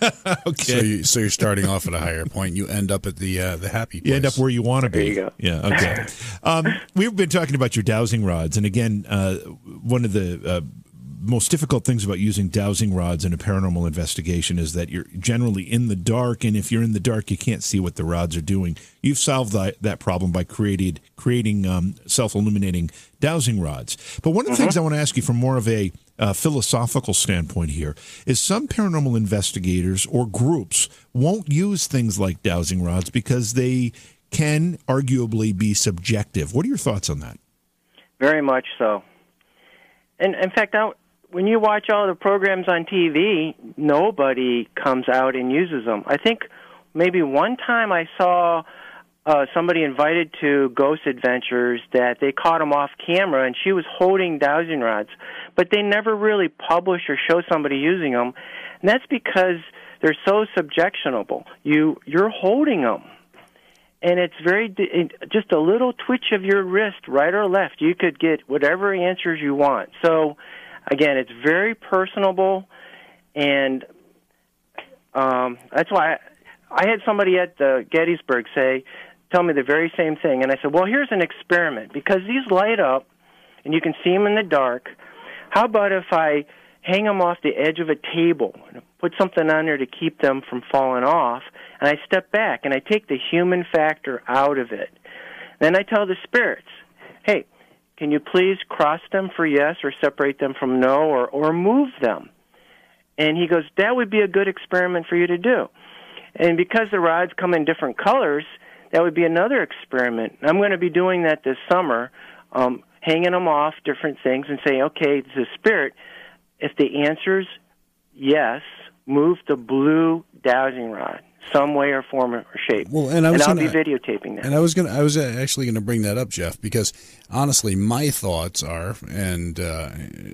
B: Okay,
C: So you so you're starting off at a higher point. You end up at the uh, the happy. Place.
B: you end up where you want to be.
D: There you go.
B: Yeah. Okay. um, we've been talking about your dowsing rods, and again, uh, one of the uh, most difficult things about using dowsing rods in a paranormal investigation is that you're generally in the dark, and if you're in the dark, you can't see what the rods are doing. You've solved that, that problem by created creating um, self-illuminating dowsing rods. But one of the things I want to ask you from more of a uh, philosophical standpoint here is some paranormal investigators or groups won't use things like dowsing rods because they can arguably be subjective. What are your thoughts on that?
D: Very much so. And in fact, I, when you watch all the programs on TV, nobody comes out and uses them. I think maybe one time I saw uh, somebody invited to Ghost Adventures that they caught him off camera, and she was holding dowsing rods, but they never really publish or show somebody using them, and that's because they're so subjectionable. You you're holding them and it's very just a little twitch of your wrist right or left you could get whatever answers you want so again it's very personable and um that's why I, I had somebody at the gettysburg say tell me the very same thing and i said well here's an experiment because these light up and you can see them in the dark how about if i hang them off the edge of a table and put something on there to keep them from falling off and I step back and I take the human factor out of it. Then I tell the spirits, "Hey, can you please cross them for yes or separate them from no or or move them?" And he goes, "That would be a good experiment for you to do." And because the rods come in different colors, that would be another experiment. I'm going to be doing that this summer, um, hanging them off different things and saying, "Okay, the spirit, if the answer's yes, move the blue dowsing rod, some way or form or shape.
C: Well, and I was
D: I'll
C: gonna-
D: be videotaping that.
C: And I was gonna, I was actually gonna bring that up, Jeff, because honestly, my thoughts are, and uh,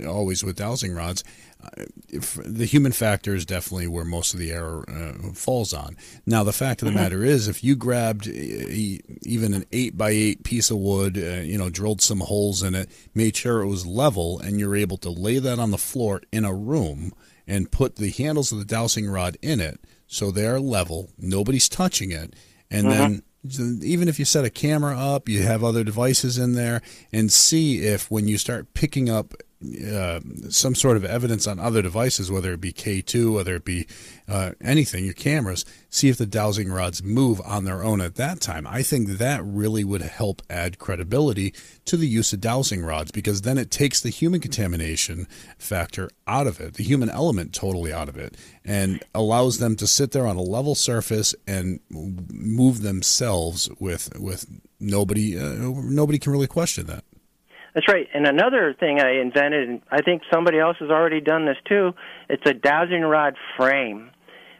C: always with dowsing rods, uh, if the human factor is definitely where most of the error uh, falls on. Now, the fact of the matter is, if you grabbed e- even an eight by eight piece of wood, uh, you know, drilled some holes in it, made sure it was level, and you're able to lay that on the floor in a room and put the handles of the dowsing rod in it, so they are level, nobody's touching it, and mm-hmm. then even if you set a camera up, you have other devices in there, and see if when you start picking up uh, some sort of evidence on other devices, whether it be K2, whether it be uh, anything, your cameras, see if the dowsing rods move on their own at that time. I think that really would help add credibility to the use of dowsing rods because then it takes the human contamination factor out of it, the human element totally out of it, and allows them to sit there on a level surface and move themselves with with nobody uh, nobody can really question that.
D: That's right. And another thing I invented, and I think somebody else has already done this too, it's a dowsing rod frame.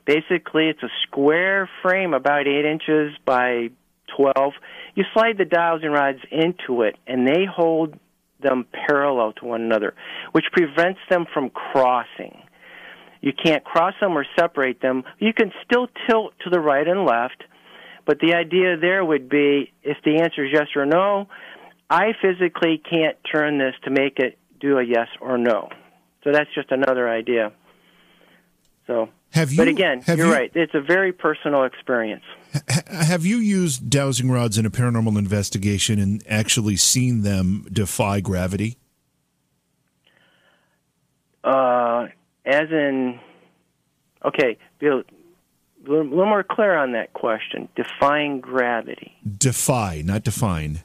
D: Basically, it's a square frame about 8 inches by 12. You slide the dowsing rods into it, and they hold them parallel to one another, which prevents them from crossing. You can't cross them or separate them. You can still tilt to the right and left, but the idea there would be if the answer is yes or no, I physically can't turn this to make it do a yes or no. So that's just another idea. So,
B: have you,
D: but again, you're
B: you,
D: right. It's a very personal experience.
B: Have you used dowsing rods in a paranormal investigation and actually seen them defy gravity?
D: Uh, as in, okay, be a little more clear on that question. Defying gravity.
B: Defy, not define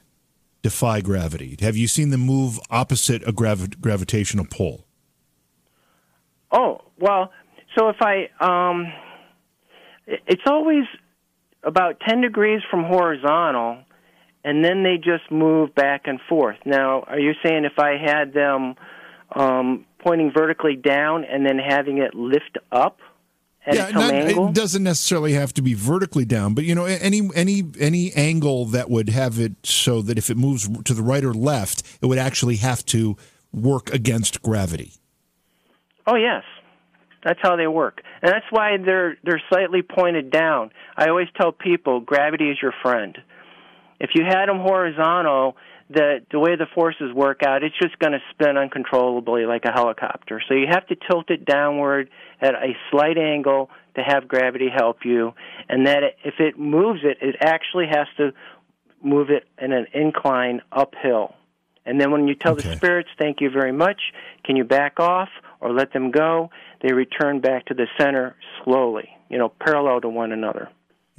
B: defy gravity? Have you seen them move opposite a gravi- gravitational pull?
D: Oh well, so if I um, it's always about ten degrees from horizontal, and then they just move back and forth. Now, are you saying if I had them um, pointing vertically down and then having it lift up?
B: Yeah, not, it doesn't necessarily have to be vertically down, but you know, any any any angle that would have it so that if it moves to the right or left, it would actually have to work against gravity.
D: Oh yes, that's how they work, and that's why they're they're slightly pointed down. I always tell people gravity is your friend. If you had them horizontal, the the way the forces work out, it's just going to spin uncontrollably like a helicopter. So you have to tilt it downward at a slight angle to have gravity help you, and that if it moves it, it actually has to move it in an incline uphill. And then when you tell
B: Okay.
D: the spirits, "Thank you very much," can you back off or let them go? They return back to the center slowly, you know, parallel to one another.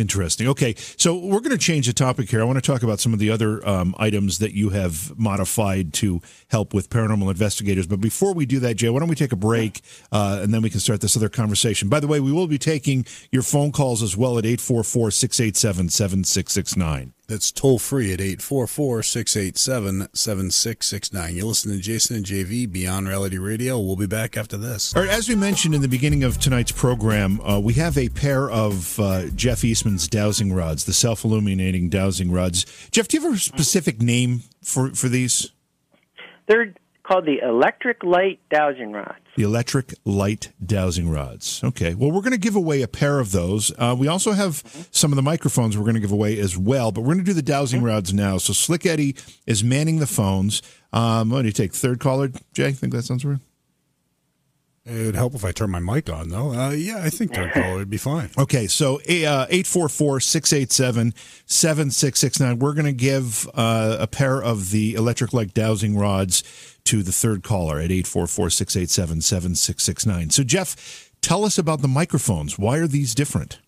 B: Interesting. Okay, so we're going to change the topic here. I want to talk about some of the other um, items that you have modified to help with paranormal investigators. But before we do that, Jay, why don't we take a break uh, and then we can start this other conversation? By the way, we will be taking your phone calls as well at 844 687 7669.
C: That's toll free at 844 687 7669. You listen to Jason and JV Beyond Reality Radio. We'll be back after this.
B: All right, as we mentioned in the beginning of tonight's program, uh, we have a pair of uh, Jeff Eastman's dowsing rods, the self illuminating dowsing rods. Jeff, do you have a specific name for, for these?
D: They're called the electric light dowsing rods.
B: The electric light dowsing rods. Okay. Well, we're going to give away a pair of those. Uh, we also have some of the microphones we're going to give away as well, but we're going to do the dowsing rods now. So Slick Eddie is manning the phones. Um, what do you take? Third caller, Jay? I think that sounds right?
C: It would help if I turn my mic on, though. Uh, yeah, I think third caller would be fine.
B: Okay, so uh, 844-687-7669. We're going to give uh, a pair of the electric light dowsing rods to the third caller at 844-687-7669. So Jeff, tell us about the microphones. Why are these different?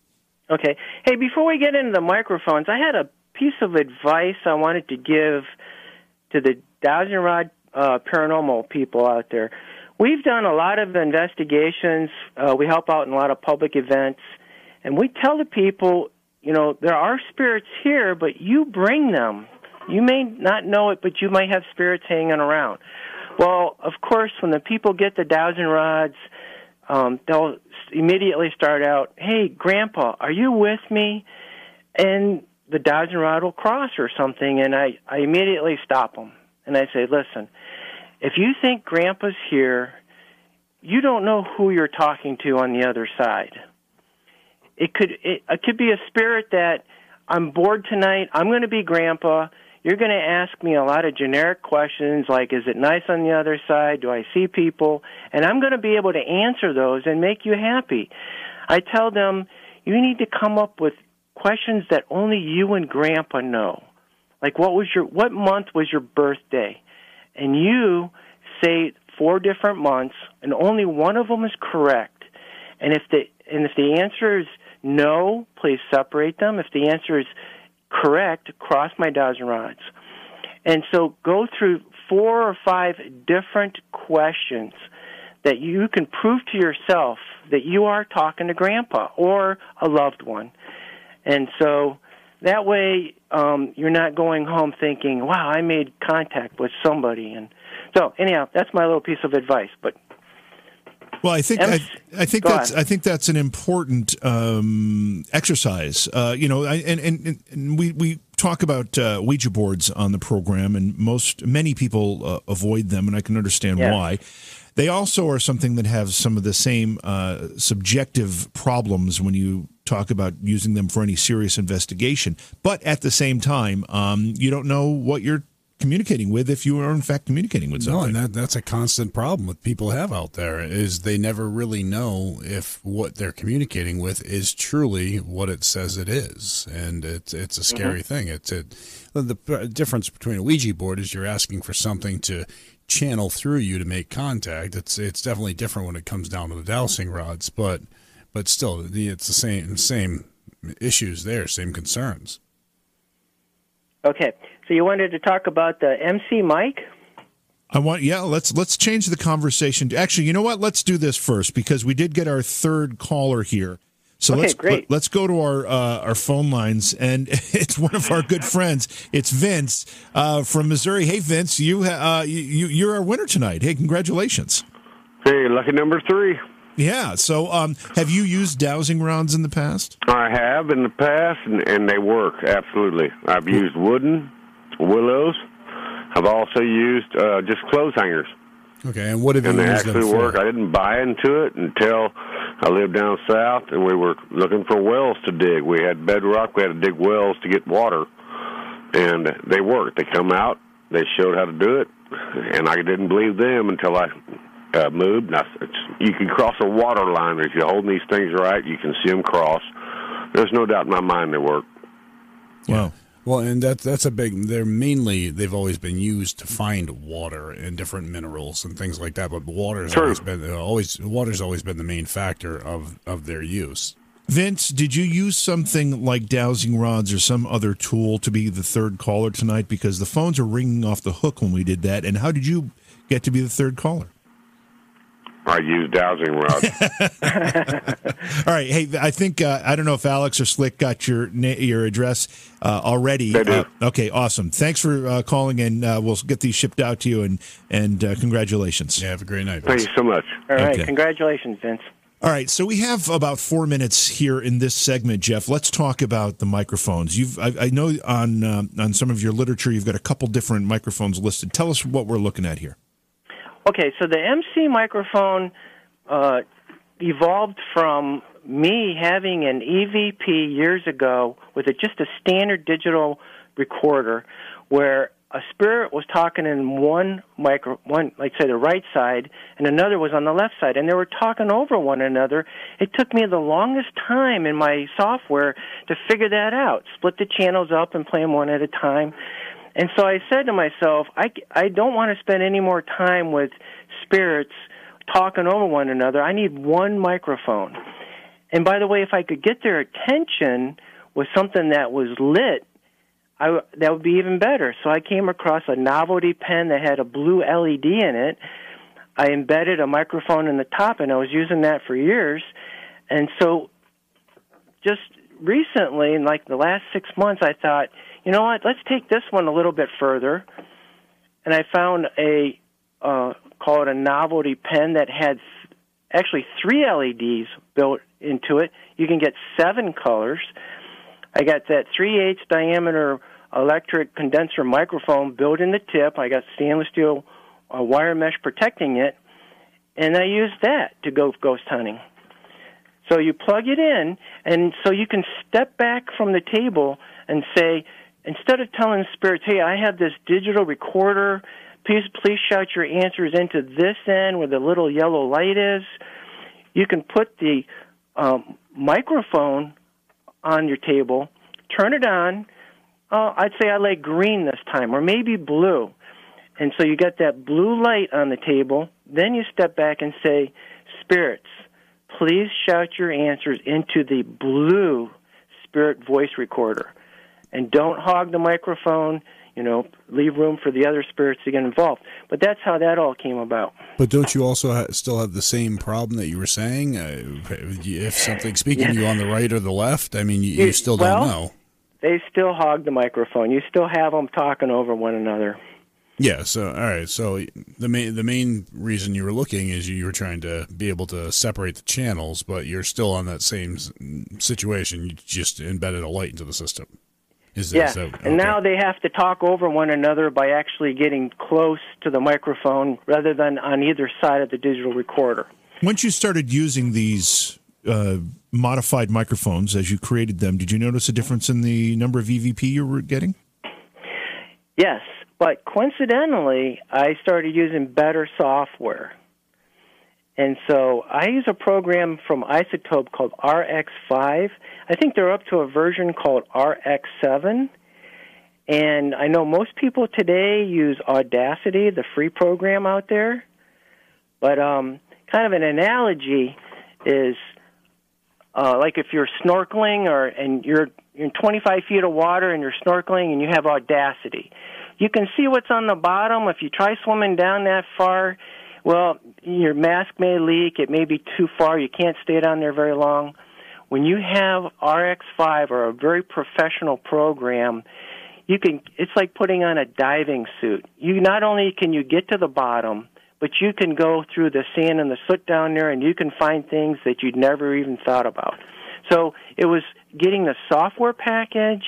D: Okay. Hey, before we get into the microphones, I had a piece of advice I wanted to give to the dowsing rod uh, paranormal people out there. We've done a lot of investigations. Uh, we help out in a lot of public events, and we tell the people, you know, there are spirits here, but you bring them. You may not know it, but you might have spirits hanging around. Well, of course, when the people get the dowsing rods, um, they'll immediately start out, "Hey, Grandpa, are you with me?" And the dowsing rod will cross or something, and I, I immediately stop them and I say, "Listen, if you think Grandpa's here, you don't know who you're talking to on the other side. It could it, it could be a spirit that I'm bored tonight. I'm going to be Grandpa." You're going to ask me a lot of generic questions like, is it nice on the other side? Do I see people? And I'm going to be able to answer those and make you happy. I tell them, you need to come up with questions that only you and Grandpa know. Like, what was your, what month was your birthday? And you say four different months, and only one of them is correct. And if the and if the answer is no, please separate them. If the answer is correct, cross my dowsing rods. And so go through four or five different questions that you can prove to yourself that you are talking to grandpa or a loved one. And so that way um, you're not going home thinking, wow, I made contact with somebody. And so, anyhow, that's my little piece of advice. But
B: well, I think I, I, think that's I think that's an important um, exercise. Uh, you know, and, and, and we we talk about uh, Ouija boards on the program, and most many people uh, avoid them, and I can understand
D: yeah.
B: why. They also are something that have some of the same uh, subjective problems when you talk about using them for any serious investigation. But at the same time, um, you don't know what you're communicating with if you are in fact communicating with something.
C: No, and that, that's a constant problem that people have out there is they never really know if what they're communicating with is truly what it says it is, and it's it's a scary mm-hmm. thing. It's it the difference between a Ouija board is you're asking for something to channel through you to make contact. It's it's definitely different when it comes down to the dowsing rods, but but still, the, it's the same same issues there, same concerns.
D: Okay, so you wanted to talk about the MC mic?
B: I want yeah, let's let's change the conversation. Actually, you know what? Let's do this first because we did get our third caller here. So
D: okay,
B: let's
D: great.
B: Let, us go to our uh, our phone lines, and it's one of our good friends. It's Vince uh, from Missouri. Hey, Vince, you uh, you you're our winner tonight. Hey, congratulations!
E: Hey, lucky number three.
B: Yeah. So, um, have you used dowsing rods in the past?
E: I have in the past, and, and they work absolutely. I've used wooden, willows. I've also used uh, just clothes hangers.
C: Okay, and what have you
E: and they
C: used
E: actually
C: them
E: work. I didn't buy into it until I lived down south, and we were looking for wells to dig. We had bedrock. We had to dig wells to get water, and they worked. They come out. They showed how to do it, and I didn't believe them until I uh, moved. Now, you can cross a water line if you're holding these things right. You can see them cross. There's no doubt in my mind they work.
B: Wow.
C: Well, and that that's a big. They're mainly they've always been used to find water and different minerals and things like that. But water's
E: True.
C: always been uh, always water's always been the main factor of of their use.
B: Vince, did you use something like dowsing rods or some other tool to be the third caller tonight? Because the phones are ringing off the hook when we did that. And how did you get to be the third caller?
E: I use dowsing rods.
B: All right. Hey, I think uh, I don't know if Alex or Slick got your your address uh, already.
E: They do.
B: Uh, okay, awesome. Thanks for uh, calling, and uh, we'll get these shipped out to you. And and uh, congratulations.
C: Yeah, have a great night.
E: Thank you so much.
D: All right,
B: Okay.
D: congratulations, Vince.
B: All right, so we have about four minutes here in this segment, Jeff. Let's talk about the microphones. You've, I, I know, on um on some of your literature, you've got a couple different microphones listed. Tell us what we're looking at here.
D: Okay, so the MC microphone uh, evolved from me having an EVP years ago with a, just a standard digital recorder where a spirit was talking in one micro one like say the right side and another was on the left side and they were talking over one another. It took me the longest time in my software to figure that out split the channels up and play them one at a time and so I said to myself, I, I don't want to spend any more time with spirits talking over one another. I need one microphone. And by the way, if I could get their attention with something that was lit, I, that would be even better. So I came across a novelty pen that had a blue LED in it. I embedded a microphone in the top, and I was using that for years. And so, just recently, in like the last six months, I thought, you know what? Let's take this one a little bit further. And I found a uh, call it a novelty pen that had th- actually three LEDs built into it. You can get seven colors. I got that three eighths diameter electric condenser microphone built in the tip. I got stainless steel uh, wire mesh protecting it, and I used that to go ghost hunting. So you plug it in, and so you can step back from the table and say, instead of telling spirits, "Hey, I have this digital recorder. Please, please shout your answers into this end where the little yellow light is." You can put the um, microphone on your table, turn it on. Uh, I'd say I like green this time, or maybe blue, And so you got that blue light on the table. Then you step back and say, Spirits, please shout your answers into the blue spirit voice recorder. And don't hog the microphone, you know, leave room for the other spirits to get involved. But that's how that all came about.
C: But don't you also ha- still have the same problem that you were saying? Uh, if something's speaking to you on the right or the left, I mean, you, you still don't
D: well,
C: know.
D: They still hog the microphone. You still have them talking over one another.
C: Yeah. So, all right. So the main the main reason you were looking is you were trying to be able to separate the channels, but you're still on that same situation. You just embedded a light into the system. Is
D: Yeah,
C: that-
D: and now they have to talk over one another by actually getting close to the microphone rather than on either side of the digital recorder.
B: Once you started using these uh, modified microphones as you created them, did you notice a difference in the number of EVP you were getting?
D: Yes, but coincidentally, I started using better software. And so I use a program from iZotope called RX5. I think they're up to a version called RX7. And I know most people today use Audacity, the free program out there. But um, kind of an analogy is uh, like if you're snorkeling or and you're in 25 feet of water and you're snorkeling and you have Audacity. You can see what's on the bottom. If you try swimming down that far, well, your mask may leak. It may be too far. You can't stay down there very long. When you have RX5 or a very professional program, you can. It's like putting on a diving suit. You not only can you get to the bottom, but you can go through the sand and the soot down there, and you can find things that you'd never even thought about. So it was getting the software package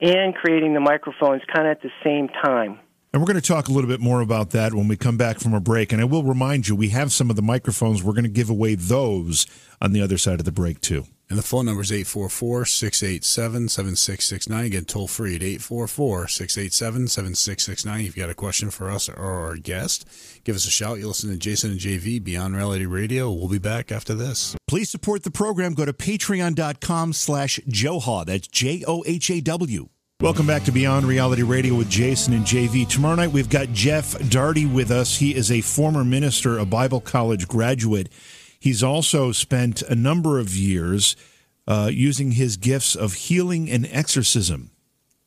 D: and creating the microphones kind of at the same time.
B: And we're going to talk a little bit more about that when we come back from a break. And I will remind you, we have some of the microphones. We're going to give away those on the other side of the break, too.
C: And the phone number is 844 687 7669. Again, toll free at 844 687 7669. If you've got a question for us or our guest, give us a shout. You listen to Jason and JV Beyond Reality Radio. We'll be back after this.
B: Please support the program. Go to patreon.com slash Johaw. That's J O H A W. Welcome back to Beyond Reality Radio with Jason and JV. Tomorrow night we've got Jeff Darty with us. He is a former minister, a Bible college graduate. He's also spent a number of years uh, using his gifts of healing and exorcism.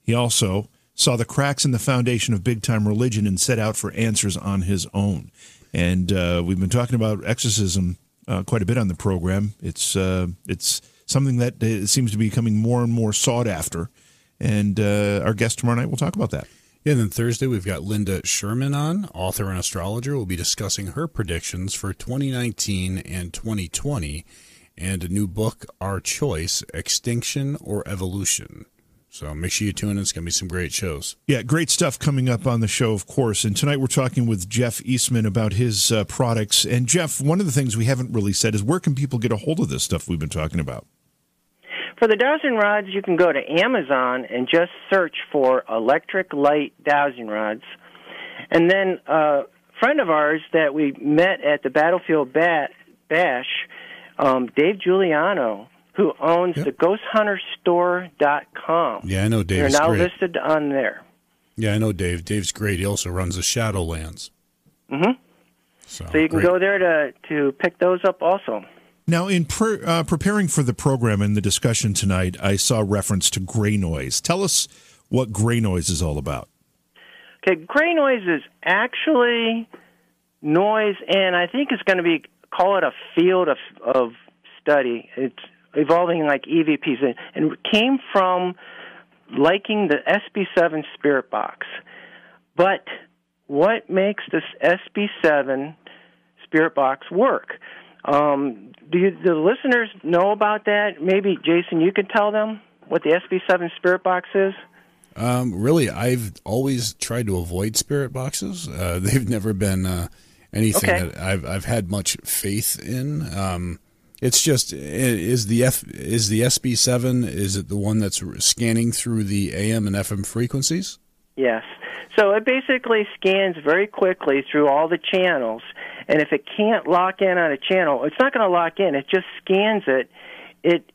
B: He also saw the cracks in the foundation of big time religion and set out for answers on his own. And uh, we've been talking about exorcism uh, quite a bit on the program. It's uh, it's something that uh, seems to be becoming more and more sought after. And uh, our guest tomorrow night will talk about that.
C: Yeah, and then Thursday we've got Linda Sherman on, author and astrologer. We'll be discussing her predictions for 2019 and 2020 and a new book, Our Choice Extinction or Evolution. So make sure you tune in. It's going to be some great shows.
B: Yeah, great stuff coming up on the show, of course. And tonight we're talking with Jeff Eastman about his uh, products. And Jeff, one of the things we haven't really said is where can people get a hold of this stuff we've been talking about?
D: For the dowsing rods, you can go to Amazon and just search for electric light dowsing rods. And then a friend of ours that we met at the Battlefield Bat- Bash, um, Dave Juliano, who owns
C: Yep.
D: the GhostHunterStore.com.
C: Yeah, I know
D: Dave.
C: They're
D: now
C: great.
D: listed on there.
C: Yeah, I know Dave. Dave's great. He also runs the Shadowlands.
D: Mhm.
C: So,
D: So you can
C: great.
D: go there to, to pick those up also.
B: Now, in pre- uh, preparing for the program and the discussion tonight, I saw reference to gray noise. Tell us what gray noise is all about.
D: Okay, gray noise is actually noise, and I think it's going to be call it a field of of study. It's evolving like EVPs, and, and came from liking the SB7 Spirit Box. But what makes this SB7 Spirit Box work? Um, do you, the listeners know about that? Maybe Jason, you could tell them what the SB7 Spirit Box is.
C: Um, really, I've always tried to avoid spirit boxes. Uh, they've never been uh, anything
D: Okay.
C: that I've I've had much faith in. Um, it's just is the F is the SB seven is it the one that's scanning through the AM and FM frequencies?
D: Yes. So it basically scans very quickly through all the channels, and if it can't lock in on a channel, it's not going to lock in. It just scans it. It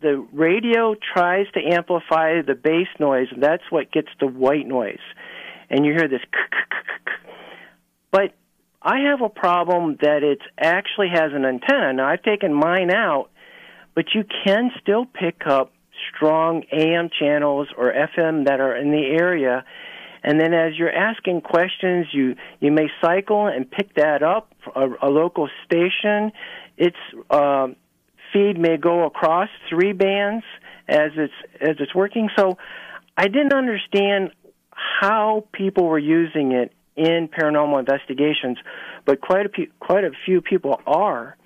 D: the radio tries to amplify the bass noise, and that's what gets the white noise. And you hear this But I have a problem that it actually has an antenna. Now I've taken mine out, but you can still pick up strong AM channels or FM that are in the area. And then as you're asking questions, you, you may cycle and pick that up, a, a local station. Its uh, feed may go across three bands as it's, as it's working. So I didn't understand how people were using it in paranormal investigations, but quite a, pe- quite a few people are.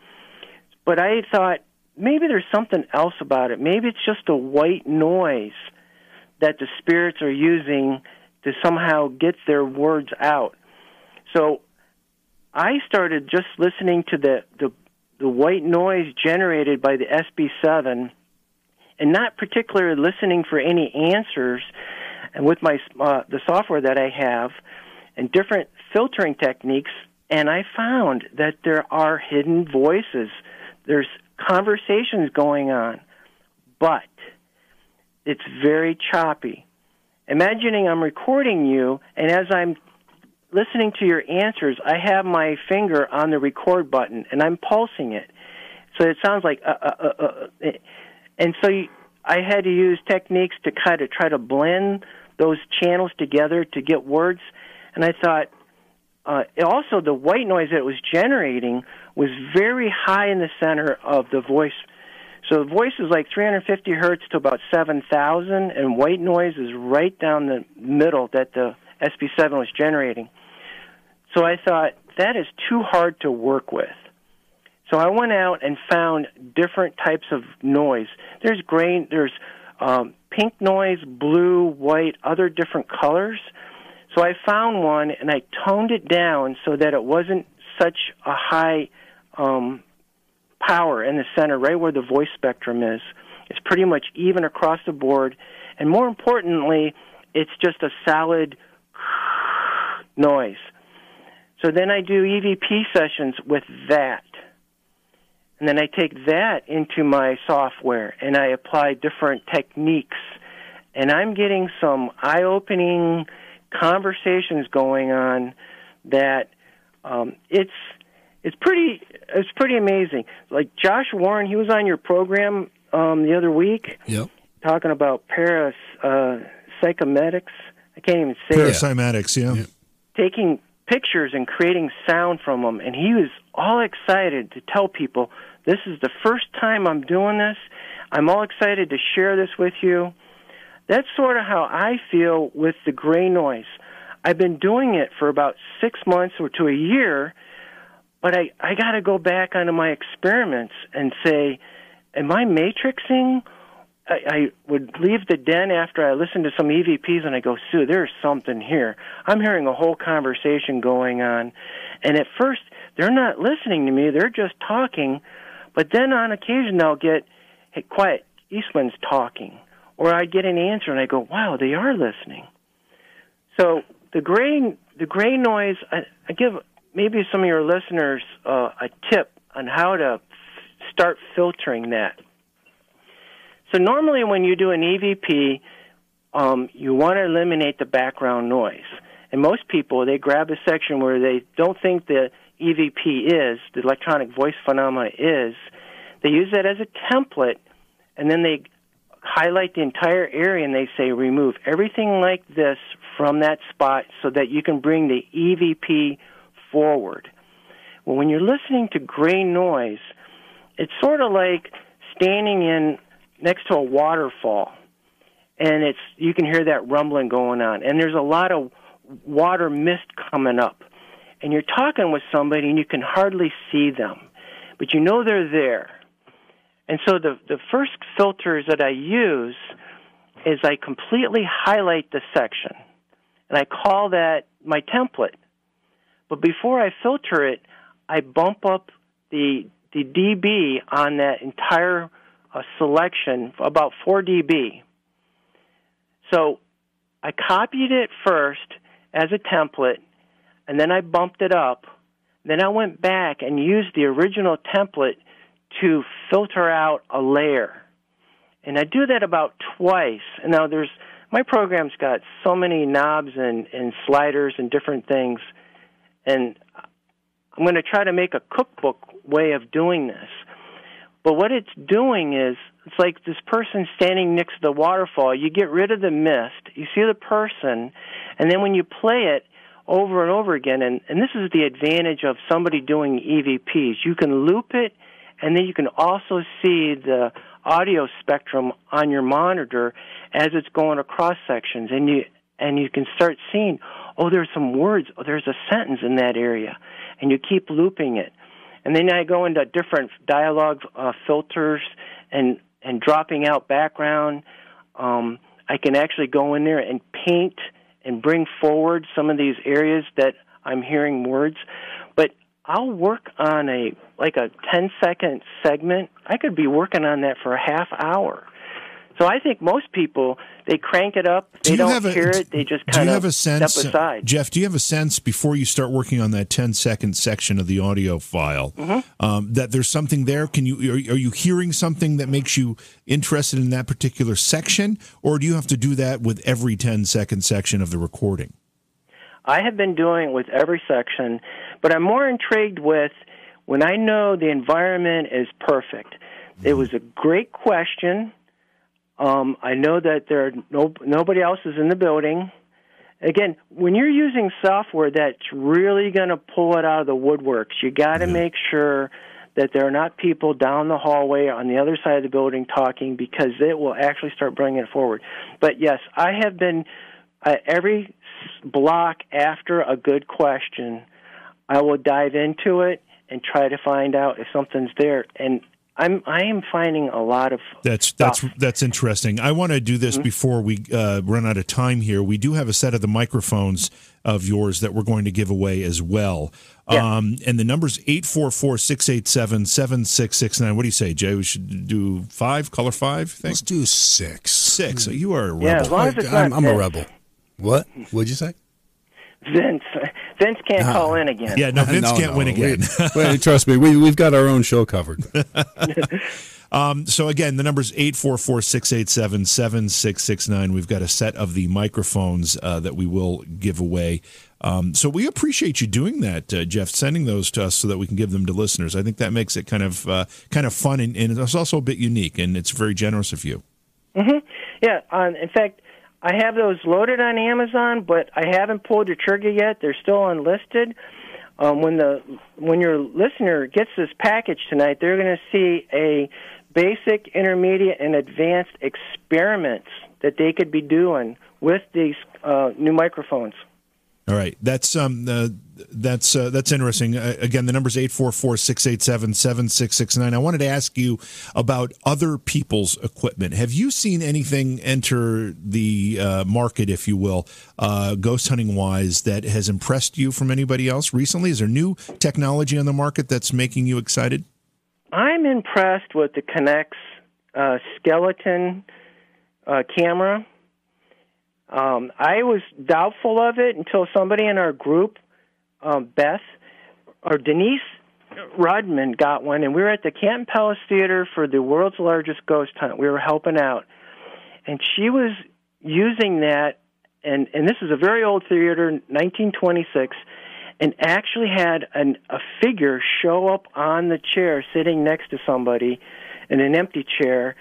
D: But I thought, maybe there's something else about it. Maybe it's just a white noise that the spirits are using to somehow get their words out. So I started just listening to the, the, the white noise generated by the SB7 and not particularly listening for any answers. And with my uh, the software that I have and different filtering techniques, and I found that there are hidden voices. There's conversations going on, but it's very choppy. Imagining I'm recording you, and as I'm listening to your answers, I have my finger on the record button and I'm pulsing it. So it sounds like, uh, uh, uh, uh and so you, I had to use techniques to kind of try to blend those channels together to get words. And I thought, uh, also the white noise that it was generating was very high in the center of the voice. So the voice is like 350 hertz to about 7,000, and white noise is right down the middle that the SB7 was generating. So I thought that is too hard to work with. So I went out and found different types of noise. There's grain, there's um, pink noise, blue, white, other different colors. So I found one and I toned it down so that it wasn't such a high um, power in the center, right where the voice spectrum is. It's pretty much even across the board. And more importantly, it's just a solid noise. So then I do EVP sessions with that. And then I take that into my software and I apply different techniques. And I'm getting some eye opening conversations going on that um, it's it's pretty it's pretty amazing. Like Josh Warren, he was on your program um, the other week,
C: yep.
D: talking about paras uh, psychomedics. I can't even say
B: parasymatics. Yeah,
D: yeah. taking pictures and creating sound from them, and he was all excited to tell people, "This is the first time I'm doing this. I'm all excited to share this with you." That's sort of how I feel with the gray noise. I've been doing it for about six months or to a year, but I, I got to go back onto my experiments and say, am I matrixing? I, I would leave the den after I listened to some EVPs and I go, Sue, there's something here. I'm hearing a whole conversation going on. And at first, they're not listening to me, they're just talking. But then on occasion, they'll get, hey, quiet, Eastman's talking or I get an answer and I go, wow, they are listening. So the gray the gray noise, I, I give maybe some of your listeners uh, a tip on how to start filtering that. So normally when you do an EVP, um, you want to eliminate the background noise. And most people, they grab a section where they don't think the EVP is, the electronic voice phenomena is, they use that as a template, and then they highlight the entire area and they say remove everything like this from that spot so that you can bring the EVP forward. Well, when you're listening to gray noise, it's sort of like standing in next to a waterfall and it's you can hear that rumbling going on and there's a lot of water mist coming up and you're talking with somebody and you can hardly see them but you know they're there and so the, the first filters that I use is I completely highlight the section. And I call that my template. But before I filter it, I bump up the, the dB on that entire uh, selection about 4 dB. So I copied it first as a template, and then I bumped it up. Then I went back and used the original template to filter out a layer. And I do that about twice. Now there's my program's got so many knobs and, and sliders and different things. And I'm going to try to make a cookbook way of doing this. But what it's doing is it's like this person standing next to the waterfall. You get rid of the mist, you see the person, and then when you play it over and over again, and, and this is the advantage of somebody doing EVPs, you can loop it, and then you can also see the audio spectrum on your monitor as it's going across sections, and you and you can start seeing, oh, there's some words, oh, there's a sentence in that area, and you keep looping it. And then I go into different dialogue uh, filters and and dropping out background. Um, I can actually go in there and paint and bring forward some of these areas that I'm hearing words. But I'll work on a like a 10 second segment. I could be working on that for a half hour. So I think most people they crank it up, they do not hear it, they just kind
B: of step
D: aside.
B: Jeff, do you have a sense before you start working on that 10 second section of the audio file
D: mm-hmm.
B: um, that there's something there? Can you are, are, you hearing something that makes you interested in that particular section, or do you have to do that with every 10 second section of the recording?
D: I have been doing it with every section, but I'm more intrigued with when I know the environment is perfect. It was a great question um, I know that there are no nobody else is in the building. Again, when you're using software that's really going to pull it out of the woodworks, you got to make sure that there are not people down the hallway on the other side of the building talking because it will actually start bringing it forward. But yes, I have been uh, every block after a good question, I will dive into it and try to find out if something's there. And I'm I am finding a lot of
B: that's
D: stuff.
B: that's that's interesting. I want to do this mm-hmm. before we uh, run out of time here. We do have a set of the microphones of yours that we're going to give away as well.
D: Yeah.
B: Um, and the number's 844-687-7669. What do you say, Jay? We should do five, color five? Thing?
C: Let's do six.
B: Six. You are a rebel.
D: Yeah, as long as it's
C: I'm, I'm a rebel. What? What'd you say?
D: Vince. Vince can't uh, call in again.
B: Yeah, no, Vince no, can't no. win again.
C: We, trust me, we, we've got our own show covered.
B: um, so again, the number's 844-687-7669. We've got a set of the microphones uh, that we will give away. Um, so we appreciate you doing that, uh, Jeff, sending those to us so that we can give them to listeners. I think that makes it kind of uh, kind of fun and, and, it's also a bit unique, and it's very generous of you.
D: Mm-hmm. Yeah. Um, in fact, I have those loaded on Amazon, but I haven't pulled the trigger yet. They're still unlisted. Um, when the when your listener gets this package tonight, they're going to see a basic, intermediate, and advanced experiments that they could be doing with these uh, new microphones.
B: All right, that's um uh, that's uh, that's interesting. Uh, again, the number is 844-687-7669. I wanted to ask you about other people's equipment. Have you seen anything enter the uh, market, if you will, uh, ghost hunting wise, that has impressed you from anybody else recently? Is there new technology on the market that's making you excited?
D: I'm impressed with the Kinect uh, skeleton camera um, I was doubtful of it until somebody in our group, um, Beth or Denise Rodman, got one, and we were at the Canton Palace Theater for the world's largest ghost hunt. We were helping out, and she was using that, and and this is a very old theater, 1926, and actually had an, a figure show up on the chair, sitting next to somebody, in an empty chair,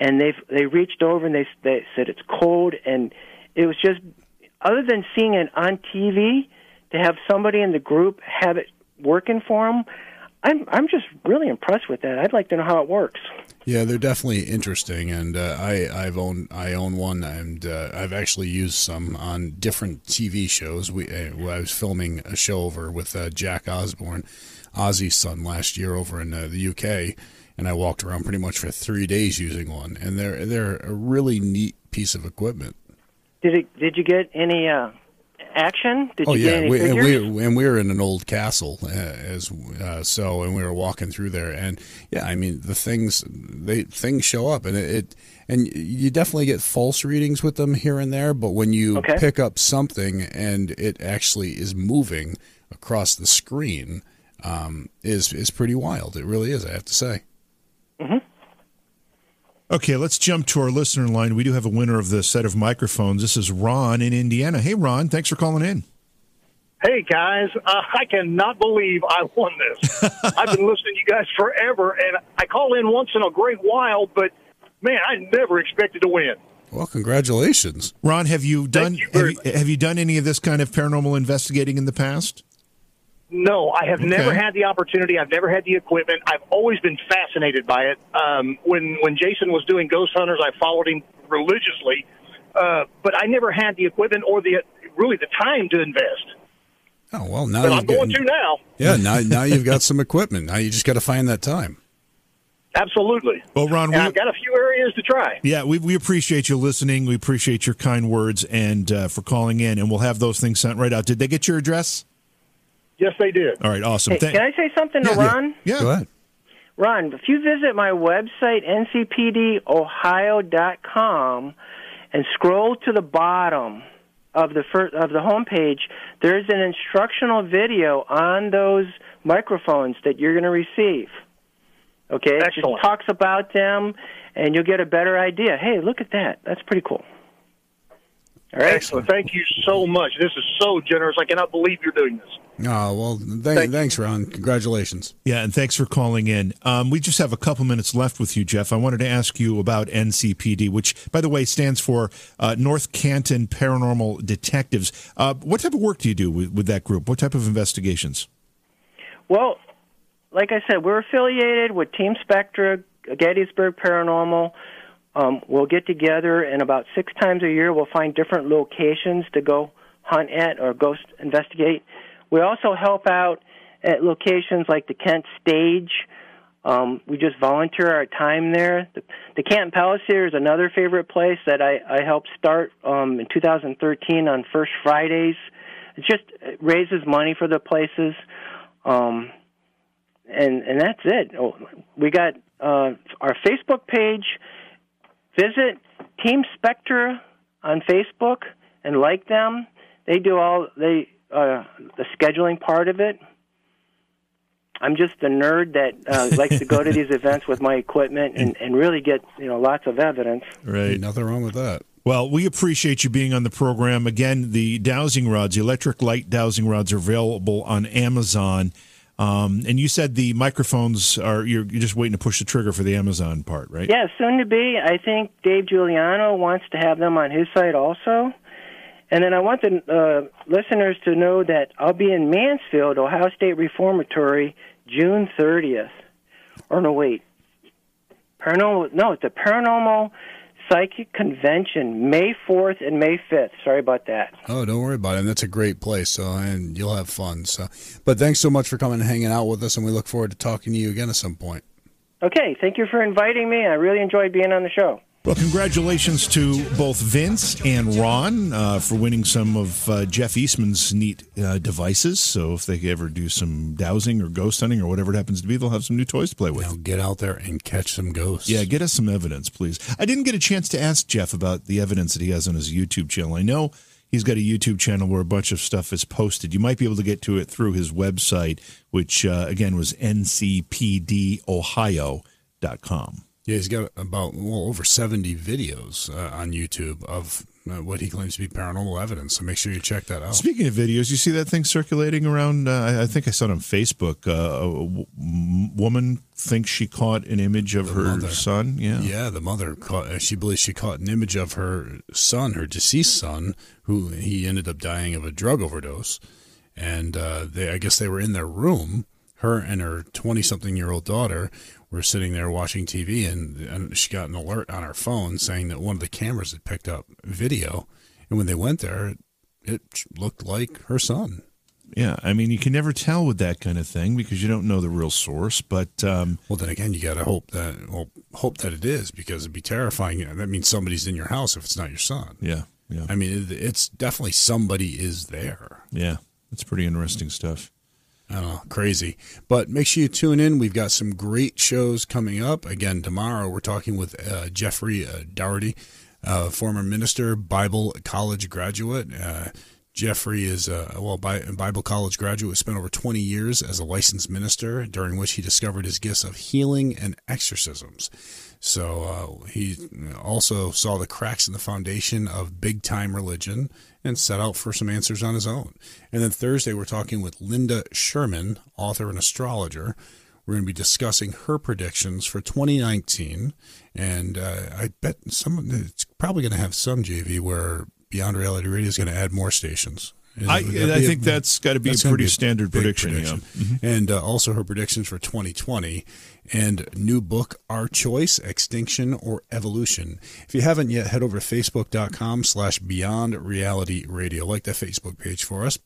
D: and they they reached over and they they said it's cold. And it was just other than seeing it on TV to have somebody in the group have it working for them. I'm I'm just really impressed with that. I'd like to know how it works.
C: Yeah, they're definitely interesting, and uh, I I've owned I own one, and uh, I've actually used some on different TV shows. We uh, I was filming a show over with uh, Jack Osbourne, Ozzy's son, last year over in uh, the UK, and I walked around pretty much for three days using one, and they're they're a really neat piece of equipment.
D: Did it? Did you get any uh, action? Did
C: oh
D: you
C: yeah,
D: get any
C: we,
D: and
C: we and we were in an old castle uh, as uh, so, and we were walking through there, and yeah, I mean the things they things show up, and it, it and you definitely get false readings with them here and there, but when you
D: okay.
C: pick up something and it actually is moving across the screen, um, is is pretty wild. It really is. I have to say.
B: Okay, let's jump to our listener line. We do have a winner of the set of microphones. This is Ron in Indiana. Hey, Ron, thanks for calling in.
F: Hey guys, uh, I cannot believe I won this. I've been listening to you guys forever, and I call in once in a great while, but man, I never expected to win.
C: Well, congratulations.
B: Ron, have you done
F: you
B: have you, have you done any of this kind of paranormal investigating in the past?
F: No, I have never had the opportunity. I've never had the equipment. I've always been fascinated by it. Um, when when Jason was doing Ghost Hunters, I followed him religiously, uh, but I never had the equipment or the really the time to invest.
C: Oh well, now you've
F: I'm going
C: got-
F: to now.
C: Yeah, now now you've got some equipment. Now you just got to find that time.
F: Absolutely.
B: Well, Ron, we,
F: I've got a few areas to try.
B: yeah, we, we appreciate you listening. We appreciate your kind words and uh, for calling in, and we'll have those things sent right out. Did they get your address?
F: Yes, they did.
B: All right, awesome.
D: Hey,
B: Thank-
D: can I say something to
B: Yeah, yeah.
D: Ron?
B: Yeah.
C: Go ahead.
D: Ron, if you visit my website, ncpdohio.com, and scroll to the bottom of the first, of the homepage, there's an instructional video on those microphones that you're going to receive. Okay, it
F: Excellent.
D: just talks about them, and you'll get a better idea. Hey, look at that. That's pretty cool. All right.
F: Excellent. Thank you so much. This is so generous. I cannot believe you're doing this.
C: Oh well, th-
F: Thank
C: thanks, Ron. Congratulations.
B: Yeah, and thanks for calling in. Um, we just have a couple minutes left with you, Jeff. I wanted to ask you about NCPD, which, by the way, stands for uh, North Canton Paranormal Detectives. Uh, what type of work do you do with, with that group? What type of investigations?
D: Well, like I said, we're affiliated with Team Spectra, Gettysburg Paranormal. Um, we'll get together, and about six times a year, we'll find different locations to go hunt at or go investigate. We also help out at locations like the Kent Stage. Um, we just volunteer our time there. The, the Palace is another favorite place that I, I helped start um, in 2013 on First Fridays. It just it raises money for the places. Um, and and that's it. Oh, we got uh, our Facebook page. Visit Team Spectra on Facebook and like them. They do all they uh, the scheduling part of it. I'm just a nerd that uh, likes to go to these events with my equipment and, and really get you know lots of evidence.
B: Right.
C: Nothing wrong with that.
B: Well, we appreciate you being on the program. Again, the dowsing rods, the electric light dowsing rods, are available on Amazon. Um, and you said the microphones are you're, you're just waiting to push the trigger for the Amazon part, right?
D: Yeah, soon to be. I think Dave Juliano wants to have them on his site also. And then I want the uh, listeners to know that I'll be in Mansfield, Ohio State Reformatory, June 30th. Or no, wait. Paranormal, no, it's a Paranormal Psychic Convention, May 4th and May 5th. Sorry about that.
C: Oh, don't worry about it. And that's a great place. So, and you'll have fun. So, but thanks so much for coming and hanging out with us, and we look forward to talking to you again at some point.
D: Okay, thank you for inviting me. I really enjoyed being on the show.
B: Well, congratulations to both Vince and Ron uh, for winning some of uh, Jeff Eastman's neat uh, devices. So if they ever do some dowsing or ghost hunting or whatever it happens to be, they'll have some new toys to play with.
C: Now get out there and catch some ghosts.
B: Yeah, get us some evidence, please. I didn't get a chance to ask Jeff about the evidence that he has on his YouTube channel. I know he's got a YouTube channel where a bunch of stuff is posted. You might be able to get to it through his website, which uh, again was ncpdohio.com.
C: Yeah, he's got about well over 70 videos uh, on YouTube of uh, what he claims to be paranormal evidence. So make sure you check that out.
B: Speaking of videos, you see that thing circulating around? Uh, I- think I saw it on Facebook. Uh, a w- woman thinks she caught an image of her
C: mother.
B: son. Yeah.
C: Yeah, the mother caught. uh, She believes she caught an image of her son, her deceased son, who he ended up dying of a drug overdose. And uh, they, I guess, they were in their room. Her and her twenty-something-year-old daughter were sitting there watching TV, and, and she got an alert on her phone saying that one of the cameras had picked up video. And when they went there, it, it looked like her son.
B: Yeah. I mean, you can never tell with that kind of thing because you don't know the real source. But um,
C: Well, then again, you got to hope that well, hope that it is because it'd be terrifying. You know, that means somebody's in your house if it's not your son.
B: yeah, yeah,
C: I mean, it's definitely somebody is there.
B: yeah. It's pretty interesting stuff.
C: I don't know, crazy. But make sure you tune in. We've got some great shows coming up. Again, tomorrow we're talking with uh, Jeffrey uh, Dougherty, uh, former minister, Bible college graduate. Uh, Jeffrey is a well Bible college graduate. Spent over 20 years as a licensed minister, during which he discovered his gifts of healing and exorcisms. So uh, he also saw the cracks in the foundation of big time religion and set out for some answers on his own. And then Thursday, we're talking with Linda Sherman, author and astrologer. We're going to be discussing her predictions for 2019, and uh, I bet some it's probably going to have some JV where Beyond Reality Radio is going to add more stations.
B: I, I think a, that's got to be a pretty be a standard prediction. prediction. Yeah.
C: Mm-hmm. And uh, also her predictions for 2020 and new book, Our Choice, Extinction or Evolution. If you haven't yet, head over to facebook.com slash Beyond Reality Radio. Like that Facebook page for us.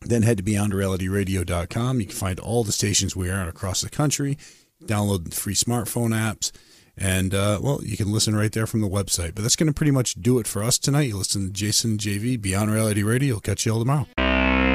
C: Then head to beyondrealityradio.com. You can find all the stations we are on across the country. Download free smartphone apps and, uh, well, you can listen right there from the website. But that's going to pretty much do it for us tonight. You listen to Jason JV, Beyond Reality Radio. Catch you all tomorrow.